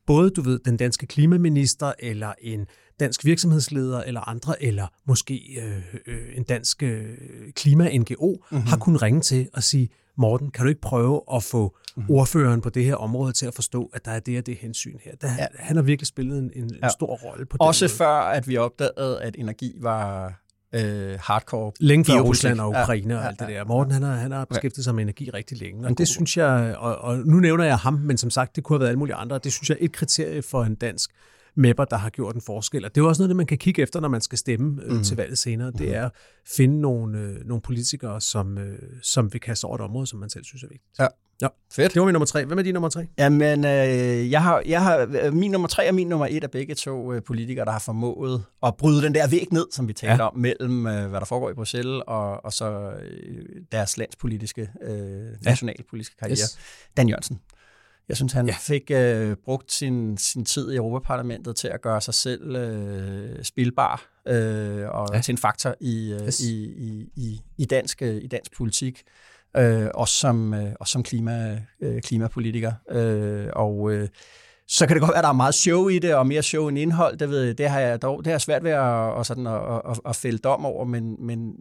både, du ved, den danske klimaminister, eller en dansk virksomhedsleder, eller andre, eller måske øh, øh, en dansk øh, klima-NGO, mm-hmm. har kunnet ringe til og sige, Morten, kan du ikke prøve at få. Ordføreren på det her område til at forstå, at der er det og det hensyn her? Der, ja. Han har virkelig spillet en, en ja. stor rolle på det. Også måde. før, at vi opdagede, at energi var øh, hardcore. Længe før Rusland og Ukraine ja, og alt det der. Morten, han har, han har beskæftiget sig med energi rigtig længe, og det synes jeg, og, og nu nævner jeg ham, men som sagt, det kunne have været alle mulige andre, det synes jeg er et kriterie for en dansk mapper, der har gjort en forskel. Og det er jo også noget, man kan kigge efter, når man skal stemme øh, mm. til valget senere. Det er at finde nogle, øh, nogle politikere, som, øh, som vil kaste over et område, som man selv synes er vigtigt. Ja. Ja, fedt. Det var min nummer tre. Hvem er din nummer tre? Jamen, øh, jeg har, jeg har, min nummer tre og min nummer et er begge to øh, politikere, der har formået at bryde den der væg ned, som vi talte ja. om, mellem øh, hvad der foregår i Bruxelles og, og så øh, deres landspolitiske, øh, nationalpolitiske karriere. Yes. Dan Jørgensen. Jeg synes, han ja. fik øh, brugt sin, sin tid i Europaparlamentet til at gøre sig selv øh, spilbar øh, og ja. til en faktor i, øh, yes. i, i, i, i, dansk, øh, i dansk politik, øh, også som, øh, også som klima, øh, klimapolitiker. Øh, og øh, så kan det godt være, at der er meget show i det, og mere show end indhold. Det, ved, det har jeg dog det har svært ved at, at, sådan, at, at, at fælde dom over, men, men,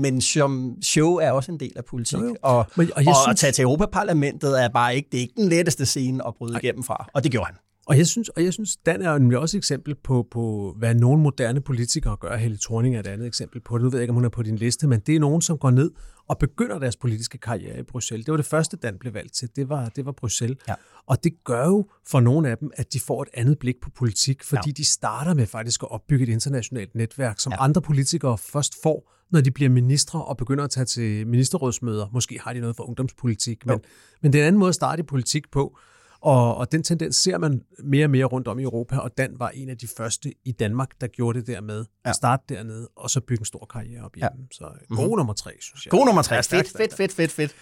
men som show er også en del af politik. Jo, jo. Og, men, og, og synes... at tage til Europaparlamentet er bare ikke, det er ikke den letteste scene at bryde Ej. igennem fra, og det gjorde han. Og jeg synes, og jeg synes Dan er jo også et eksempel på, på, hvad nogle moderne politikere gør. Helle Thorning er et andet eksempel på det. Nu ved jeg ikke, om hun er på din liste, men det er nogen, som går ned og begynder deres politiske karriere i Bruxelles. Det var det første, Dan blev valgt til. Det var, det var Bruxelles. Ja. Og det gør jo for nogle af dem, at de får et andet blik på politik, fordi ja. de starter med faktisk at opbygge et internationalt netværk, som ja. andre politikere først får, når de bliver ministre og begynder at tage til ministerrådsmøder. Måske har de noget for ungdomspolitik, men, men det er en anden måde at starte i politik på. Og, og den tendens ser man mere og mere rundt om i Europa, og Dan var en af de første i Danmark, der gjorde det der med Ja. at starte dernede, og så bygge en stor karriere op hjemme. Ja. Så god Mhm. nummer tre, synes jeg. God nummer tre. Fedt, fedt, fedt, fedt, fedt.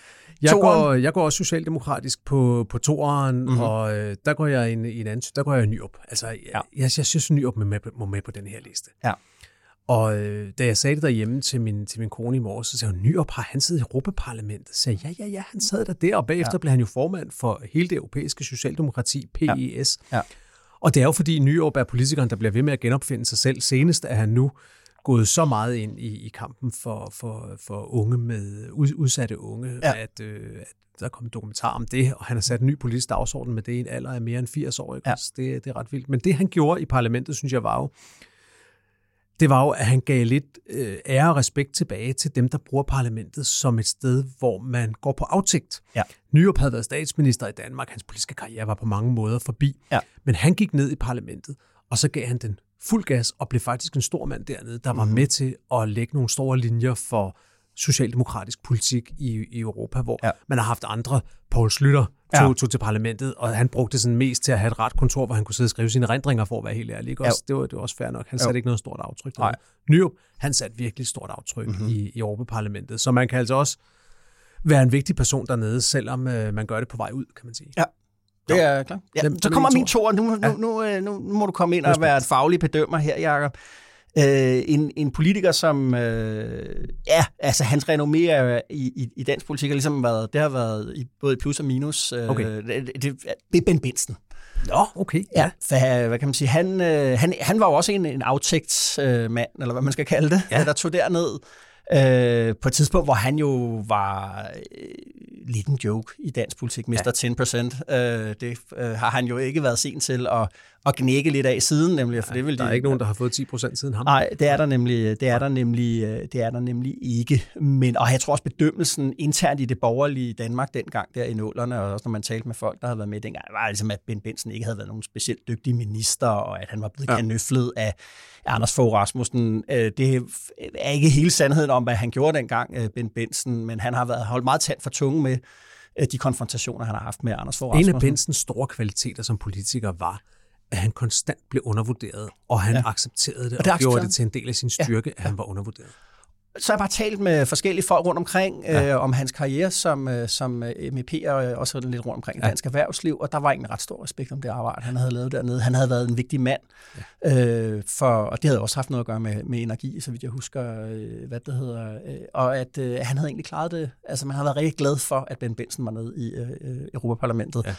Jeg går, jeg går også socialdemokratisk på, på toeren, Mhm. mm-hmm. og øh, der går jeg i en, en anden, der går jeg i Nyrup. Altså, jeg, Ja. jeg, jeg synes, Nyrup må med, må med på den her liste. Ja. Og øh, da jeg sagde det derhjemme til min, til min kone i morges, så sagde hun, Nyrup, har han siddet i Europaparlamentet? Så sagde jeg, ja, ja, ja, han sad der der, og bagefter ja. blev han jo formand for hele det europæiske socialdemokrati, PES. Ja. Og det er jo fordi Nyrup er politikeren, der bliver ved med at genopfinde sig selv. Senest er han nu gået så meget ind i, i kampen for, for, for unge med ud, udsatte unge, Ja. ja. at, øh, at der er kommet dokumentar om det, og han har sat en ny politisk dagsorden med det i en alder af mere end 80 år. Ikke? Ja. Ja. Det, det er ret vildt. Men det, han gjorde i parlamentet, synes jeg var jo, det var jo, at han gav lidt øh, ære og respekt tilbage til dem, der bruger parlamentet som et sted, hvor man går på aftægt. Ja. Nyrup havde været statsminister i Danmark. Hans politiske karriere var på mange måder forbi. Ja. Men han gik ned i parlamentet, og så gav han den fuld gas, og blev faktisk en stor mand dernede, der var med til at lægge nogle store linjer for socialdemokratisk politik i, i Europa, hvor Ja. man har haft andre. Poul Slytter Ja. tog, tog til parlamentet, og han brugte sådan mest til at have et ret kontor, hvor han kunne sidde og skrive sine erindringer for at være helt ærlig. Ikke? Også, det, var, det var også fair nok. Han Jo. satte ikke noget stort aftryk. Nej. Nyrup, han satte virkelig stort aftryk Mhm. mm-hmm. i, i Europaparlamentet. Så man kan altså også være en vigtig person dernede, selvom øh, man gør det på vej ud, kan man sige. Ja. Det er klart. Ja, så er kommer min toer. Nu, nu, Ja. nu, øh, nu, nu må du komme ind og være et faglig bedømmer her, Jacob. Øh, en, en politiker, som... Øh, ja, altså hans renommé er i, i, i dansk politik har ligesom været... Det har været i, både i plus og minus. Øh, Okay. Det, det, det er Ben Benson. Nå, okay. Ja, for, hvad kan man sige? Han, øh, han, han var jo også en, en aftægtsmand, øh, mand, eller hvad man skal kalde det, ja. der tog derned øh, på et tidspunkt, hvor han jo var øh, lidt en joke i dansk politik, mister 10%. Øh, det øh, har han jo ikke været sent til at, at knække lidt af siden, nemlig. For det vil Der er de, ikke nogen, der har fået 10 procent siden ham. Nej, det er der nemlig, det er der nemlig, øh, det er der nemlig ikke. Men, og jeg tror også bedømmelsen internt i det borgerlige Danmark dengang der i nullerne, og også når man talte med folk, der havde været med dengang, var ligesom, at Ben Benson ikke havde været nogen specielt dygtig minister, og at han var blevet ja. Kanøflet af Anders Fogh Rasmussen. Øh, Det er ikke hele sandheden om, hvad han gjorde dengang, øh, Ben Benson, men han har været holdt meget tæt for tunge med de konfrontationer, han har haft med Anders Fogh En Rasmussen. af Bensens store kvaliteter som politiker var, at han konstant blev undervurderet, og han Ja. accepterede det, Og det og gjorde det til en del af sin styrke, ja. at han var undervurderet. så har jeg bare talt med forskellige folk rundt omkring ja. øh, om hans karriere som, øh, som øh, MEP og øh, også lidt rundt omkring Ja. dansk erhvervsliv, og der var egentlig ret stor respekt om det arbejde, han havde lavet dernede. Han havde været en vigtig mand, ja. øh, for, og det havde også haft noget at gøre med, med energi, så vidt jeg husker, øh, hvad det hedder, øh, og at øh, han havde egentlig klaret det. Altså man har været rigtig glad for, at Ben Benson var nede i øh, Europaparlamentet. Ja.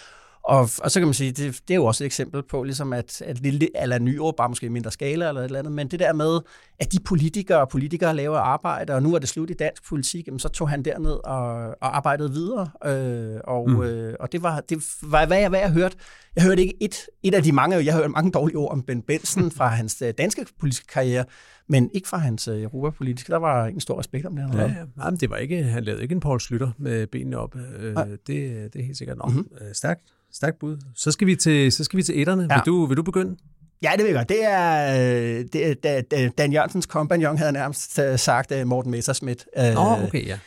Og, og så kan man sige, det, det er jo også et eksempel på, ligesom at, at lille, eller nyår, bare måske i mindre skala eller et eller andet, men det der med, at de politikere og politikere laver arbejde, og nu er det slut i dansk politik, jamen, så tog han derned og, og arbejdede videre. Øh, og, mm. øh, og det var, det var hvad, jeg, hvad jeg hørte. Jeg hørte ikke et, et af de mange, jeg hørte mange dårlige ord om Ben Benson fra hans øh, danske politiske karriere, men ikke fra hans øh, europapolitiske. Der var en stor respekt om det, han Ja. Jamen, det var ikke, han lavede ikke en Paul Slytter med benene op. Øh, det, det er helt sikkert nok. Mhm. Mm-hmm. Stærkt, stærkt bud. Så skal vi til, så skal vi til etterne. Ja. Vil, du, vil du begynde? Ja, det vil jeg godt. Det er, øh, det da, Dan Jørgensens kompagnon, havde nærmest øh, sagt øh, Morten Messerschmidt. Nå, oh, okay, ja.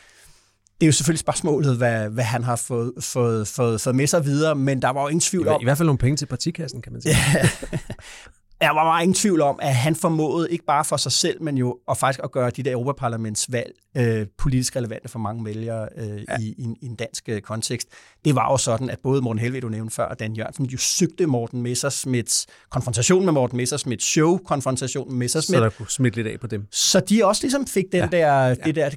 Det er jo selvfølgelig spørgsmålet, hvad, hvad han har fået, fået, fået, fået med sig videre, men der var jo ingen I, tvivl om, I hvert fald nogle penge til partikassen, kan man sige. der var bare ingen tvivl om, at han formåede ikke bare for sig selv, men jo og faktisk at gøre de der Europaparlamentsvalg øh, politisk relevante for mange vælgere øh, ja. i, i, en- i en dansk øh, kontekst. Det var jo sådan, at både Morten Helved, du nævnte før, og Dan Jørgensen jo søgte Morten Messerschmidts konfrontation med Morten Messerschmidts show, konfrontation med Så Messerschmidt, der kunne smitte lidt af på dem. Så de også ligesom fik den Ja. ja. der, det, der,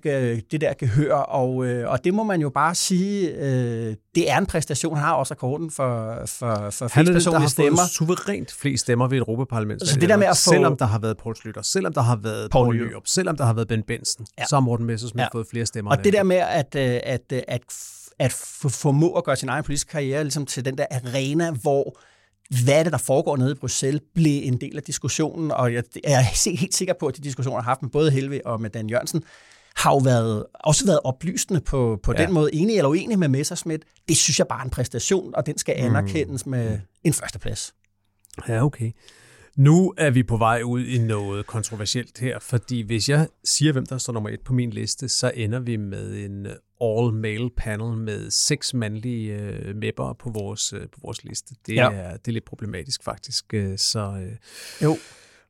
det der gehør, og, øh, og det må man jo bare sige, øh, det er en præstation. Han har også rekorden for, for, for Han flest er den, der personlige har stemmer. fået suverænt flest stemmer ved et Europaparlamentsvalg. Så det der med at få- Selvom der har været Poul Slytter, selvom der har været Poul Nyrup. Selvom der har været Ben Benson, Ja. så har Morten Messersmith Ja. fået flere stemmer. Og det der med at, øh, at, øh, at, at få- formå at gøre sin egen politiske karriere ligesom til den der arena, hvor hvad er det, der foregår nede i Bruxelles, blev en del af diskussionen, og jeg jeg er helt sikker på, at de diskussioner, jeg har haft med både Helve og med Dan Jørgensen, har jo været, også været oplysende på, på ja. Den måde, enig eller uenig med Messerschmidt. Det synes jeg bare er en præstation, og den skal anerkendes med en førsteplads. Ja, okay. Nu er vi på vej ud i noget kontroversielt her, fordi hvis jeg siger, hvem der står nummer et på min liste, så ender vi med en all-male panel med seks mandlige øh, mapper på vores, øh, på vores liste. Det, ja. er, det er lidt problematisk faktisk. Øh, så, øh, jo.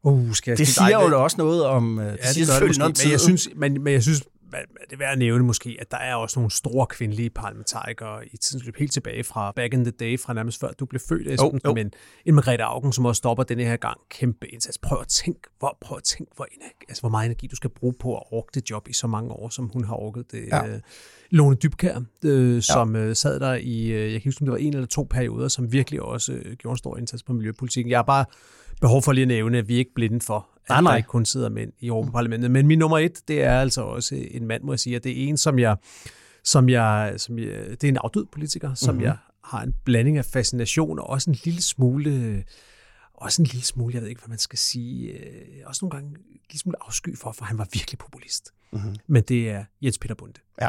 Uh, skal jeg det siger jo da også noget om... Øh, ja, det, det gør det måske, men jeg synes, men, men jeg synes det er værd at nævne måske, at der er også nogle store kvindelige parlamentarikere i tidens løb helt tilbage fra back in the day, fra nærmest før du blev født, Esben, oh, oh. men en Margrethe Augen, som også stopper denne her gang. Kæmpe indsats. Prøv at tænke, hvor, prøv at tænke, hvor, altså, hvor meget energi du skal bruge på at orke det job i så mange år, som hun har orket det. Ja. Øh, Lone Dybkær, øh, som ja. øh, sad der i, øh, jeg kan huske, om det var en eller to perioder, som virkelig også øh, gjorde en stor indsats på miljøpolitikken. Jeg har bare behov for lige at nævne, at vi er ikke blinde for, at nej, nej. der ikke kun sidder mænd i Europaparlamentet. Men min nummer et, det er altså også en mand, må jeg sige, og det er en, som jeg, som jeg, som jeg det er en afdød politiker, som mm-hmm. jeg har en blanding af fascination og også en lille smule, også en lille smule, jeg ved ikke, hvad man skal sige, øh, også nogle gange en lille smule afsky for, for han var virkelig populist. Mm-hmm. Men det er Jens Peter Bunde. Ja.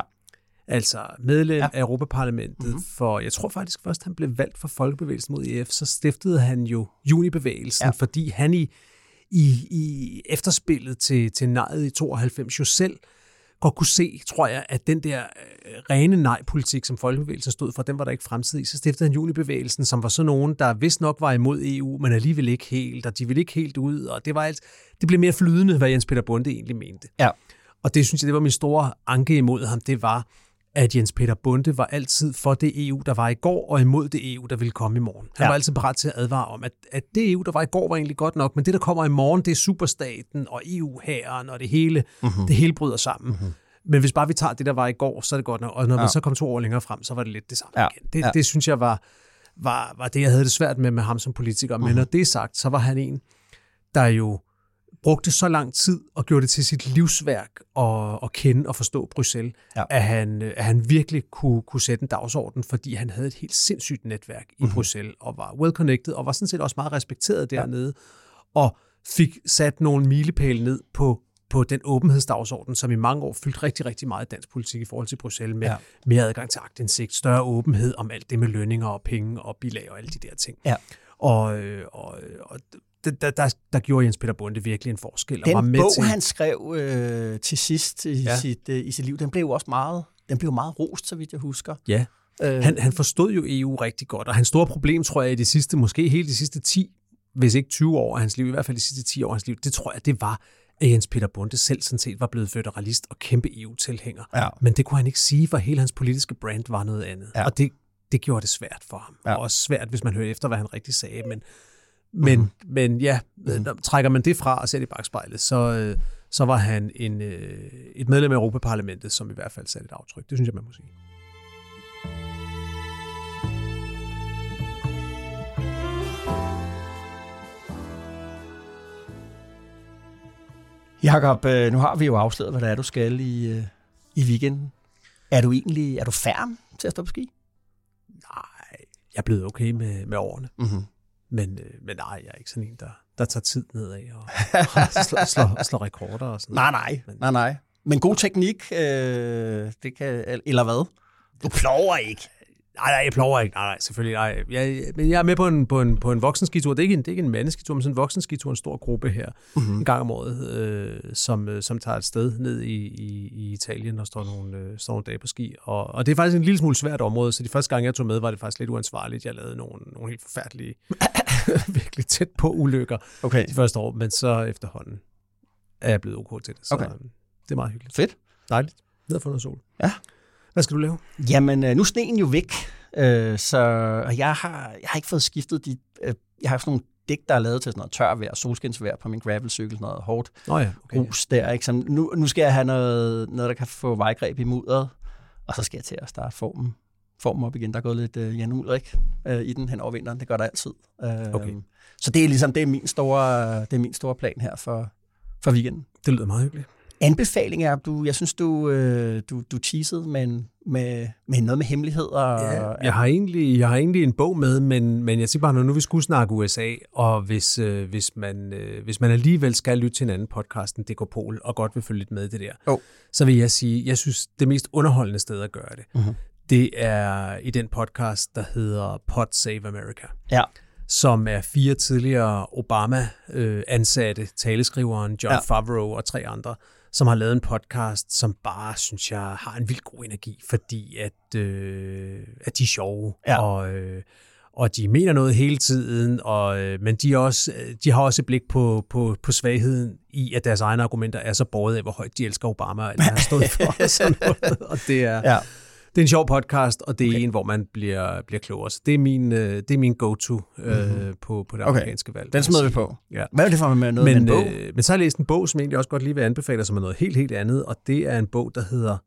Altså medlem ja. af Europaparlamentet, mm-hmm. for jeg tror faktisk først, han blev valgt for Folkebevægelsen mod EF, så stiftede han jo Junibevægelsen, ja. fordi han i i, i efterspillet til, til nejet i 92 jo selv godt kunne se, tror jeg, at den der øh, rene nej-politik, som Folkebevægelsen stod for, den var der ikke fremtid i. Så stiftede han junibevægelsen, som var så nogen, der vist nok var imod EU, men alligevel ikke helt, og de ville ikke helt ud, og det var alt, det blev mere flydende, hvad Jens Peter Bunde egentlig mente. Ja. Og det synes jeg, det var min store anke imod ham, det var, at Jens Peter Bunde var altid for det EU, der var i går, og imod det EU, der ville komme i morgen. Han ja. var altid parat til at advare om, at, at det EU, der var i går, var egentlig godt nok, men det, der kommer i morgen, det er superstaten og EU-hæren, og det hele, mm-hmm. det hele bryder sammen. Mm-hmm. Men hvis bare vi tager det, der var i går, så er det godt nok. Og når ja. man så kom to år længere frem, så var det lidt det samme ja. igen. Det, ja. det synes jeg var, var, var det, jeg havde det svært med med ham som politiker. Men mm-hmm. når det er sagt, så var han en, der jo brugte så lang tid og gjorde det til sit livsværk at, at kende og forstå Bruxelles, ja. at, han, at han virkelig kunne, kunne sætte en dagsorden, fordi han havde et helt sindssygt netværk i mm-hmm. Bruxelles, og var well-connected, og var sådan set også meget respekteret dernede, ja. og fik sat nogle milepæle ned på på den åbenhedsdagsorden, som i mange år fyldt rigtig, rigtig meget dansk politik i forhold til Bruxelles, med ja. mere adgang til agtindsigt, større åbenhed om alt det med lønninger og penge og bilag og alle de der ting. Ja. Og, øh, og, og der, der, der gjorde Jens Peter Bunde virkelig en forskel. Den og var med bog, til... han skrev øh, til sidst i, ja. sit, øh, i sit liv, den blev også meget, den blev meget rost, så vidt jeg husker. Ja, øh. han, han forstod jo EU rigtig godt, og hans store problem, tror jeg, i de sidste, måske helt de sidste 10, hvis ikke 20 år af hans liv, i hvert fald de sidste 10 år af hans liv, det tror jeg, det var, at Jens Peter Bunde selv sådan set var blevet føderalist og kæmpe EU-tilhænger. Ja. Men det kunne han ikke sige, for hele hans politiske brand var noget andet. Ja. Og det, det gjorde det svært for ham. Ja. Og også svært, hvis man hører efter, hvad han rigtig sagde. Men men, mm-hmm. men ja, mm-hmm. trækker man det fra og ser det i bagspejlet, så, øh, så var han en, øh, et medlem af Europaparlamentet, som i hvert fald satte et aftryk. Det synes jeg, man må sige. Jakob, øh, nu har vi jo afsløret, hvad det er, du skal i, i weekenden. Er du egentlig er du færm til at stå på ski? Nej, jeg er blevet okay med, med årene. Mm-hmm. Men, øh, men nej, jeg er ikke sådan en, der, der tager tid nedad og, og slår, slår, slår rekorder og sådan Nej, nej, men, nej, nej. Men god teknik, øh, det kan, eller hvad? Du plover ikke. Nej, nej, jeg plover ikke. Nej, nej, selvfølgelig nej. Jeg, men jeg er med på en, på en, på en voksenskitur. Det er ikke en, det er ikke en mandeskitur, men sådan en voksenskitur, en stor gruppe her, mm-hmm. en gang om året, øh, som, øh, som tager et sted ned i, i, i Italien og står nogle, øh, står nogle dage på ski. Og, og det er faktisk en lille smule svært område, så de første gange, jeg tog med, var det faktisk lidt uansvarligt. Jeg lavede nogle, nogle helt forfærdelige, virkelig tæt på ulykker okay. de første år, men så efterhånden er jeg blevet ok til det. Så okay. Det er meget hyggeligt. Fedt. Dejligt. Ned for noget sol. Ja. Hvad skal du lave? Jamen, øh, nu er sneen jo væk, øh, så jeg har, jeg har ikke fået skiftet de... Øh, jeg har sådan nogle dæk, der er lavet til sådan noget tørvejr, solskinsvejr på min gravelcykel, sådan noget hårdt oh ja, okay. grus der. Ikke? Så nu, nu skal jeg have noget, noget, der kan få vejgreb i mudderet, og så skal jeg til at starte formen, formen op igen. Der er gået lidt uh, Jan Ulrik uh, i den hen over vinteren. Det gør der altid. Uh, okay. Så det er ligesom det er min store, det er min store plan her for, for weekenden. Det lyder meget hyggeligt anbefaling er, du, jeg synes, du, øh, du, du teasede med, med, med noget med hemmeligheder. Ja, jeg, har egentlig, jeg har egentlig en bog med, men, men jeg siger bare, når nu vi skulle snakke USA, og hvis, øh, hvis, man, øh, hvis man alligevel skal lytte til en anden podcast end Dekopol, og godt vil følge lidt med det der, oh. så vil jeg sige, jeg synes, det mest underholdende sted at gøre det, uh-huh. Det er i den podcast, der hedder Pod Save America. Ja som er fire tidligere Obama-ansatte, taleskriveren John Ja. Favreau og tre andre, som har lavet en podcast, som bare, synes jeg, har en vildt god energi, fordi at, øh, at de er sjove, Ja. og, øh, og de mener noget hele tiden, og, øh, men de, er også, øh, de har også et blik på, på, på svagheden i, at deres egne argumenter er så båret af, hvor højt de elsker Obama, og alt, han har stået for, og sådan noget. Og det er, Ja. Det er en sjov podcast, og det er okay. en, hvor man bliver, bliver klogere. Så det er min, øh, det er min go-to øh, Mhm. på, på det Okay. amerikanske valg. Den smider vi på. Ja. Hvad er det for med noget med Men, en bog? øh, men så har jeg læst en bog, som egentlig også godt lige vil anbefale, som er noget helt, helt andet, og det er en bog, der hedder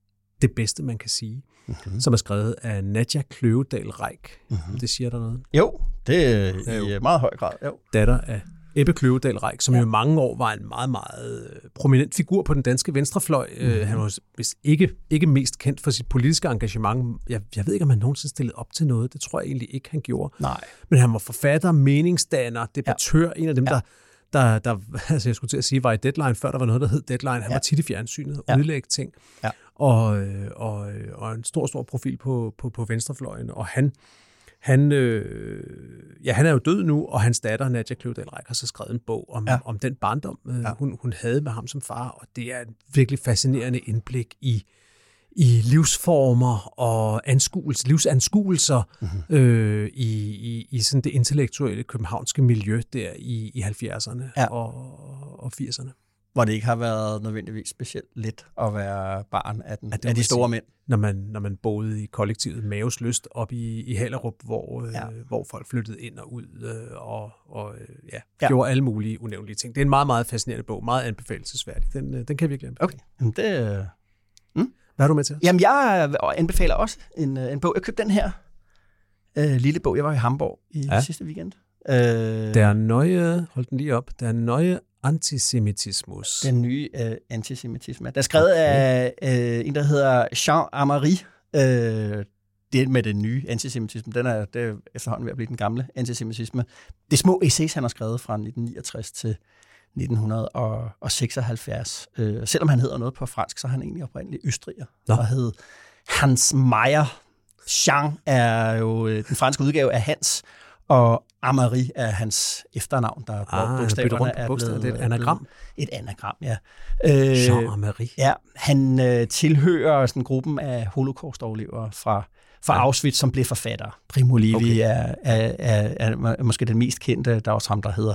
Det bedste, man kan sige, Mhm. mm-hmm. som er skrevet af Nadja Kløvedal Reik. Mm-hmm. Det siger der noget. Jo, det er Ja, i jo. øh, meget høj grad. Jo. Datter af Ebbe Kløvedal Reik, som ja. jo i mange år var en meget, meget øh, prominent figur på den danske venstrefløj. Mm-hmm. Han var vist ikke, ikke mest kendt for sit politiske engagement. Jeg, jeg ved ikke, om han nogensinde stillede op til noget. Det tror jeg egentlig ikke, han gjorde. Nej. Men han var forfatter, meningsdanner, debattør, ja. en af dem, Ja. der, der, der, altså jeg skulle til at sige, var i Deadline, før der var noget, der hed Deadline. Han Ja. var tit i fjernsynet og Ja. udlægge ting. Ja. Og, øh, og, og en stor, stor profil på, på, på venstrefløjen. Og han, han, øh, ja, han er jo død nu, og hans datter, Nadja Kløvedal Reik, har så skrevet en bog om, Ja. om den barndom, øh, Ja. hun, hun havde med ham som far. Og det er et virkelig fascinerende indblik i, i livsformer og anskuelse, livsanskuelser Mhm. mm-hmm. øh, i, i, i sådan det intellektuelle københavnske miljø der i, i 70'erne Ja. ja. og, og 80'erne. Hvor det ikke har været nødvendigvis specielt let at være barn af, den, Ja, af de store sige. mænd. Når man, når man boede i kollektivet Maves Lyst op i, i Hallerup, hvor, øh, Ja. hvor folk flyttede ind og ud øh, og, og øh, ja, Ja. gjorde alle mulige unævnlige ting. Det er en meget, meget fascinerende bog, meget anbefalesværdig. Den, øh, den kan jeg virkelig anbefale. Okay, Jamen, det, øh, Hvad er du med til? Jamen, jeg anbefaler også en, øh, en bog. Jeg købte den her øh, lille bog. Jeg var i Hamburg i ja. Sidste weekend. Øh, Der nøje, hold den lige op, der nøje antisemitismus. Den nye øh, antisemitisme. Der er skrevet okay. af øh, en, der hedder Jean Amari. Øh, det med den nye antisemitisme, den er, det er efterhånden ved at blive den gamle antisemitisme. Det er små essays, han har skrevet fra 1969 til 1976. Øh, selvom han hedder noget på fransk, så er han egentlig oprindelig østriger. Nå. Og hed Hans Meyer. Jean er jo øh, den franske udgave af Hans, og Amari er hans efternavn, der Ah, byttet rundt på bogstaver. Det er et anagram. Et anagram, ja. Øh, Jean Marie. Ja, han øh, tilhører sådan gruppen af holocaust-overlevere fra, fra ja. Auschwitz, som blev forfatter. Primo Levi okay. Er, er, er, er, er måske den mest kendte. Der er også ham, der hedder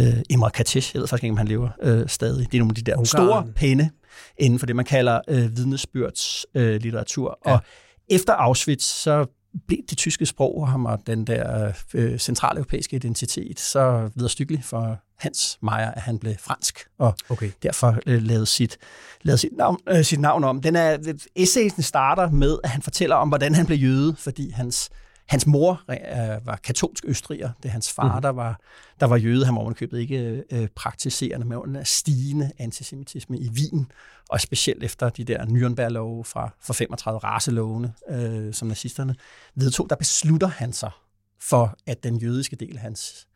øh, Imre Katesh. Jeg ved faktisk ikke, om han lever øh, stadig. Det er nogle af de der Ungarn. store pinde inden for det, man kalder øh, vidnesbyrds øh, litteratur. Ja. Og efter Auschwitz, så blev det tyske sprog ham og den der øh, centraleuropæiske identitet så videre for Hans Meyer, at han blev fransk og Okay. derfor øh, lavede, sit, lavede sit, navn, øh, sit navn om. Den er, essayen starter med, at han fortæller om, hvordan han blev jøde, fordi hans, hans mor øh, var katolsk østriger. Det er hans far, mm. der, var, der var jøde. Han var ovenikøbet ikke øh, praktiserende, men under stigende antisemitisme i Wien, og specielt efter de der Nürnberg-love fra, fra 35 racelovene, øh, som nazisterne vedtog, der beslutter han sig for, at den jødiske del af hans,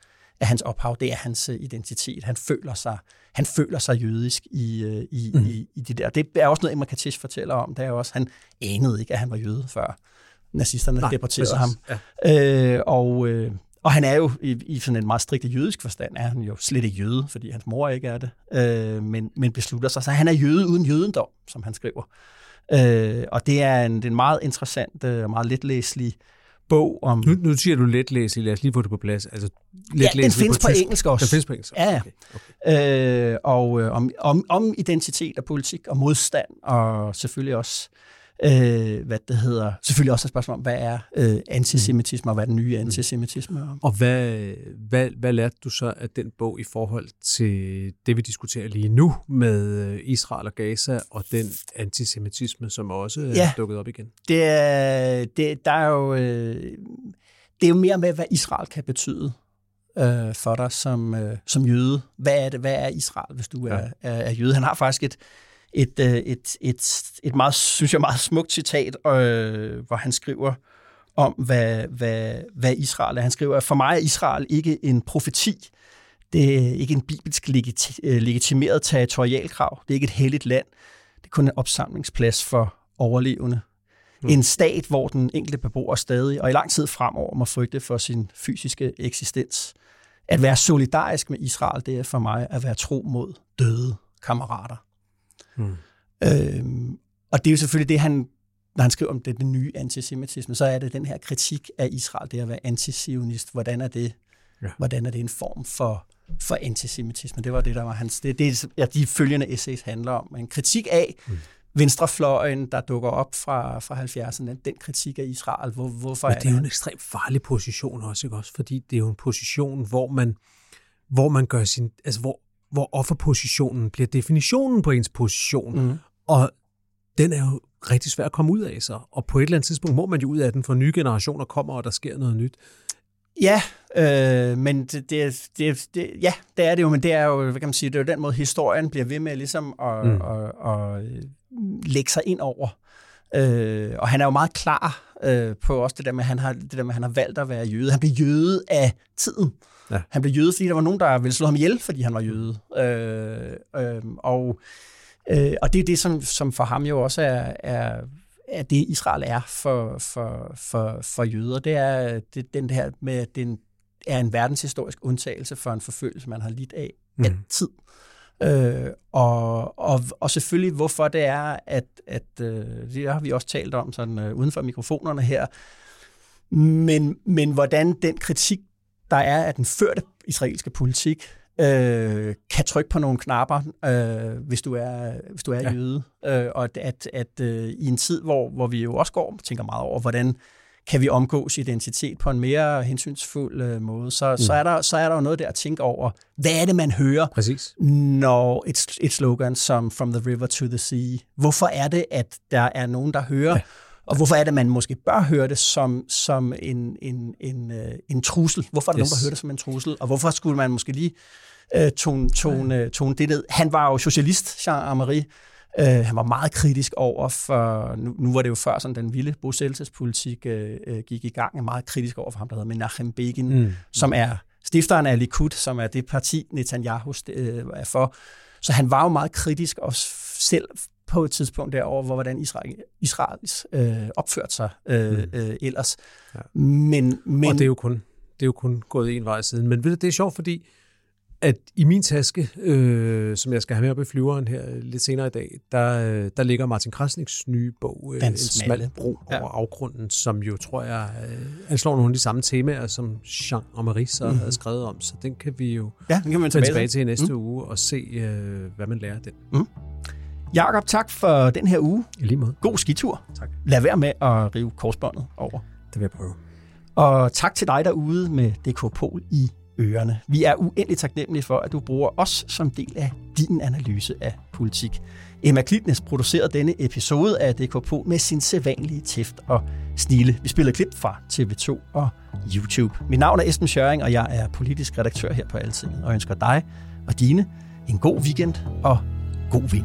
af hans ophav, det er hans øh, identitet. Han føler sig, han føler sig jødisk i, øh, i, mm. i, i det der. Det er også noget, Emma Katesh fortæller om. Det er også, han anede ikke, at han var jøde, før nazisterne Nej, deporterede præcis. ham. Ja. Øh, og, øh, og han er jo i, i sådan en meget strikt jødisk forstand, er han jo slet ikke jøde, fordi hans mor ikke er det, øh, men, men beslutter sig. Så han er jøde uden jødendom, som han skriver. Øh, og det er en, det er en meget interessant og øh, meget letlæselig bog om... Nu, nu siger du letlæselig, lad os lige få det på plads. Altså, Ja, letlæselig den findes på, tysk. engelsk også. Den findes på engelsk. Ja, ja. Okay, okay. Øh, og øh, om, om, om identitet og politik og modstand, og selvfølgelig også, øh, hvad det hedder, selvfølgelig også et spørgsmål om, hvad er øh, antisemitisme, og hvad er den nye antisemitisme? Og, Og hvad, hvad, hvad lærte du så af den bog i forhold til det, vi diskuterer lige nu med øh, Israel og Gaza, og den antisemitisme, som også er Ja. dukket op igen? det, er, det, der er jo, øh, det er jo mere med, hvad Israel kan betyde øh, for dig som, øh, som jøde. Hvad er, det, hvad er Israel, hvis du er, Ja. er, er jøde? Han har faktisk et, et, øh, et, et, et meget, synes jeg, meget smukt citat, øh, hvor han skriver om, hvad, hvad, hvad Israel er. Han skriver, at for mig er Israel ikke en profeti. Det er ikke en bibelsk legiti- øh, legitimeret territorialkrav. Det er ikke et helligt land. Det er kun en opsamlingsplads for overlevende. Mm. En stat, hvor den enkelte beboer stadig og i lang tid fremover må frygte for sin fysiske eksistens. At være solidarisk med Israel, det er for mig at være tro mod døde kammerater. Mm. Øhm, og det er jo selvfølgelig det, han, når han skriver om det, den nye antisemitisme, så er det den her kritik af Israel, det at være antisionist. Hvordan er det, ja. hvordan er det en form for, for antisemitisme? Det var det, der var hans... Det, det ja, de følgende essays handler om. En kritik af mm. venstrefløjen, der dukker op fra, fra 70'erne, den kritik af Israel. Hvor, hvorfor Men det er jo en ekstremt farlig position også, ikke også? Fordi det er jo en position, hvor man, hvor man gør sin... Altså, hvor, hvor offerpositionen bliver definitionen på ens position. Mm. Og den er jo rigtig svær at komme ud af sig. Og på et eller andet tidspunkt må man jo ud af den, for nye generationer kommer, og der sker noget nyt. Ja, øh, men det, det, det, det, ja, det er det jo, men det er jo, hvad kan man sige, det er jo den måde, historien bliver ved med ligesom at, mm. at, at, at lægge sig ind over. Øh, og han er jo meget klar øh, på også det der med, han har, det der med, han har valgt at være jøde. Han blev jøde af tiden. Ja. Han blev jøde, fordi der var nogen, der ville slå ham ihjel, fordi han var jøde. Øh, øh, og Øh, og det er det, som, som for ham jo også er, er, er det, Israel er for, for, for, for jøder. Det er det, den her med, at det er en verdenshistorisk undtagelse for en forfølgelse, man har lidt af mm. altid. Øh, og, og, og selvfølgelig, hvorfor det er, at, at øh, det har vi også talt om sådan, øh, uden for mikrofonerne her, men, men hvordan den kritik, der er af den førte israelske politik, øh, kan trykke på nogle knapper, øh, hvis du er, hvis du er ja. jøde. Øh, og at, at, at øh, i en tid, hvor, hvor vi jo også går og tænker meget over, hvordan kan vi omgås identitet på en mere hensynsfuld øh, måde, så, mm. så, er der, så er der jo noget der at tænke over, hvad er det, man hører, Præcis. når et, et slogan som From the River to the Sea, hvorfor er det, at der er nogen, der hører, ja. Og hvorfor er det, man måske bør høre det som, som en, en, en, øh, en trussel? Hvorfor er der yes. nogen, der hører det som en trussel? Og hvorfor skulle man måske lige øh, tone, tone, tone det ned. Han var jo socialist, Jean Amari. Øh, han var meget kritisk over for, nu, nu var det jo før sådan den vilde bosættelsespolitik øh, øh gik i gang, er meget kritisk over for ham, der hedder Menachem Begin, mm. som er stifteren af Likud, som er det parti, Netanyahu øh, er for. Så han var jo meget kritisk også selv på et tidspunkt derover, hvor hvordan Israel, Israels øh, opførte sig øh, mm. øh, ellers. Ja. Men, men, Og det er jo kun det er jo kun gået en vej siden. Men ved du, det er sjovt, fordi at i min taske, øh, som jeg skal have med op i flyveren her lidt senere i dag, der, øh, der ligger Martin Krasniks nye bog, øh, Den En smal bro ja. over afgrunden, som jo, tror jeg, øh, anslår nogle af de samme temaer, som Jean og Marie så mm. havde skrevet om. Så den kan vi jo ja, den kan man tage tilbage til i næste mm. uge og se, øh, hvad man lærer af den. Mm. Jakob, tak for den her uge. I lige måde. God skitur. Tak. Lad være med at rive korsbåndet over. Det vil jeg prøve. Og tak til dig derude med DK Pol i ørerne. Vi er uendeligt taknemmelige for, at du bruger os som del af din analyse af politik. Emma Klitnes producerede denne episode af DK med sin sædvanlige tæft og snille. Vi spiller klip fra TV2 og YouTube. Mit navn er Esben Schøring, og jeg er politisk redaktør her på Altinget, og ønsker dig og dine en god weekend og god vind.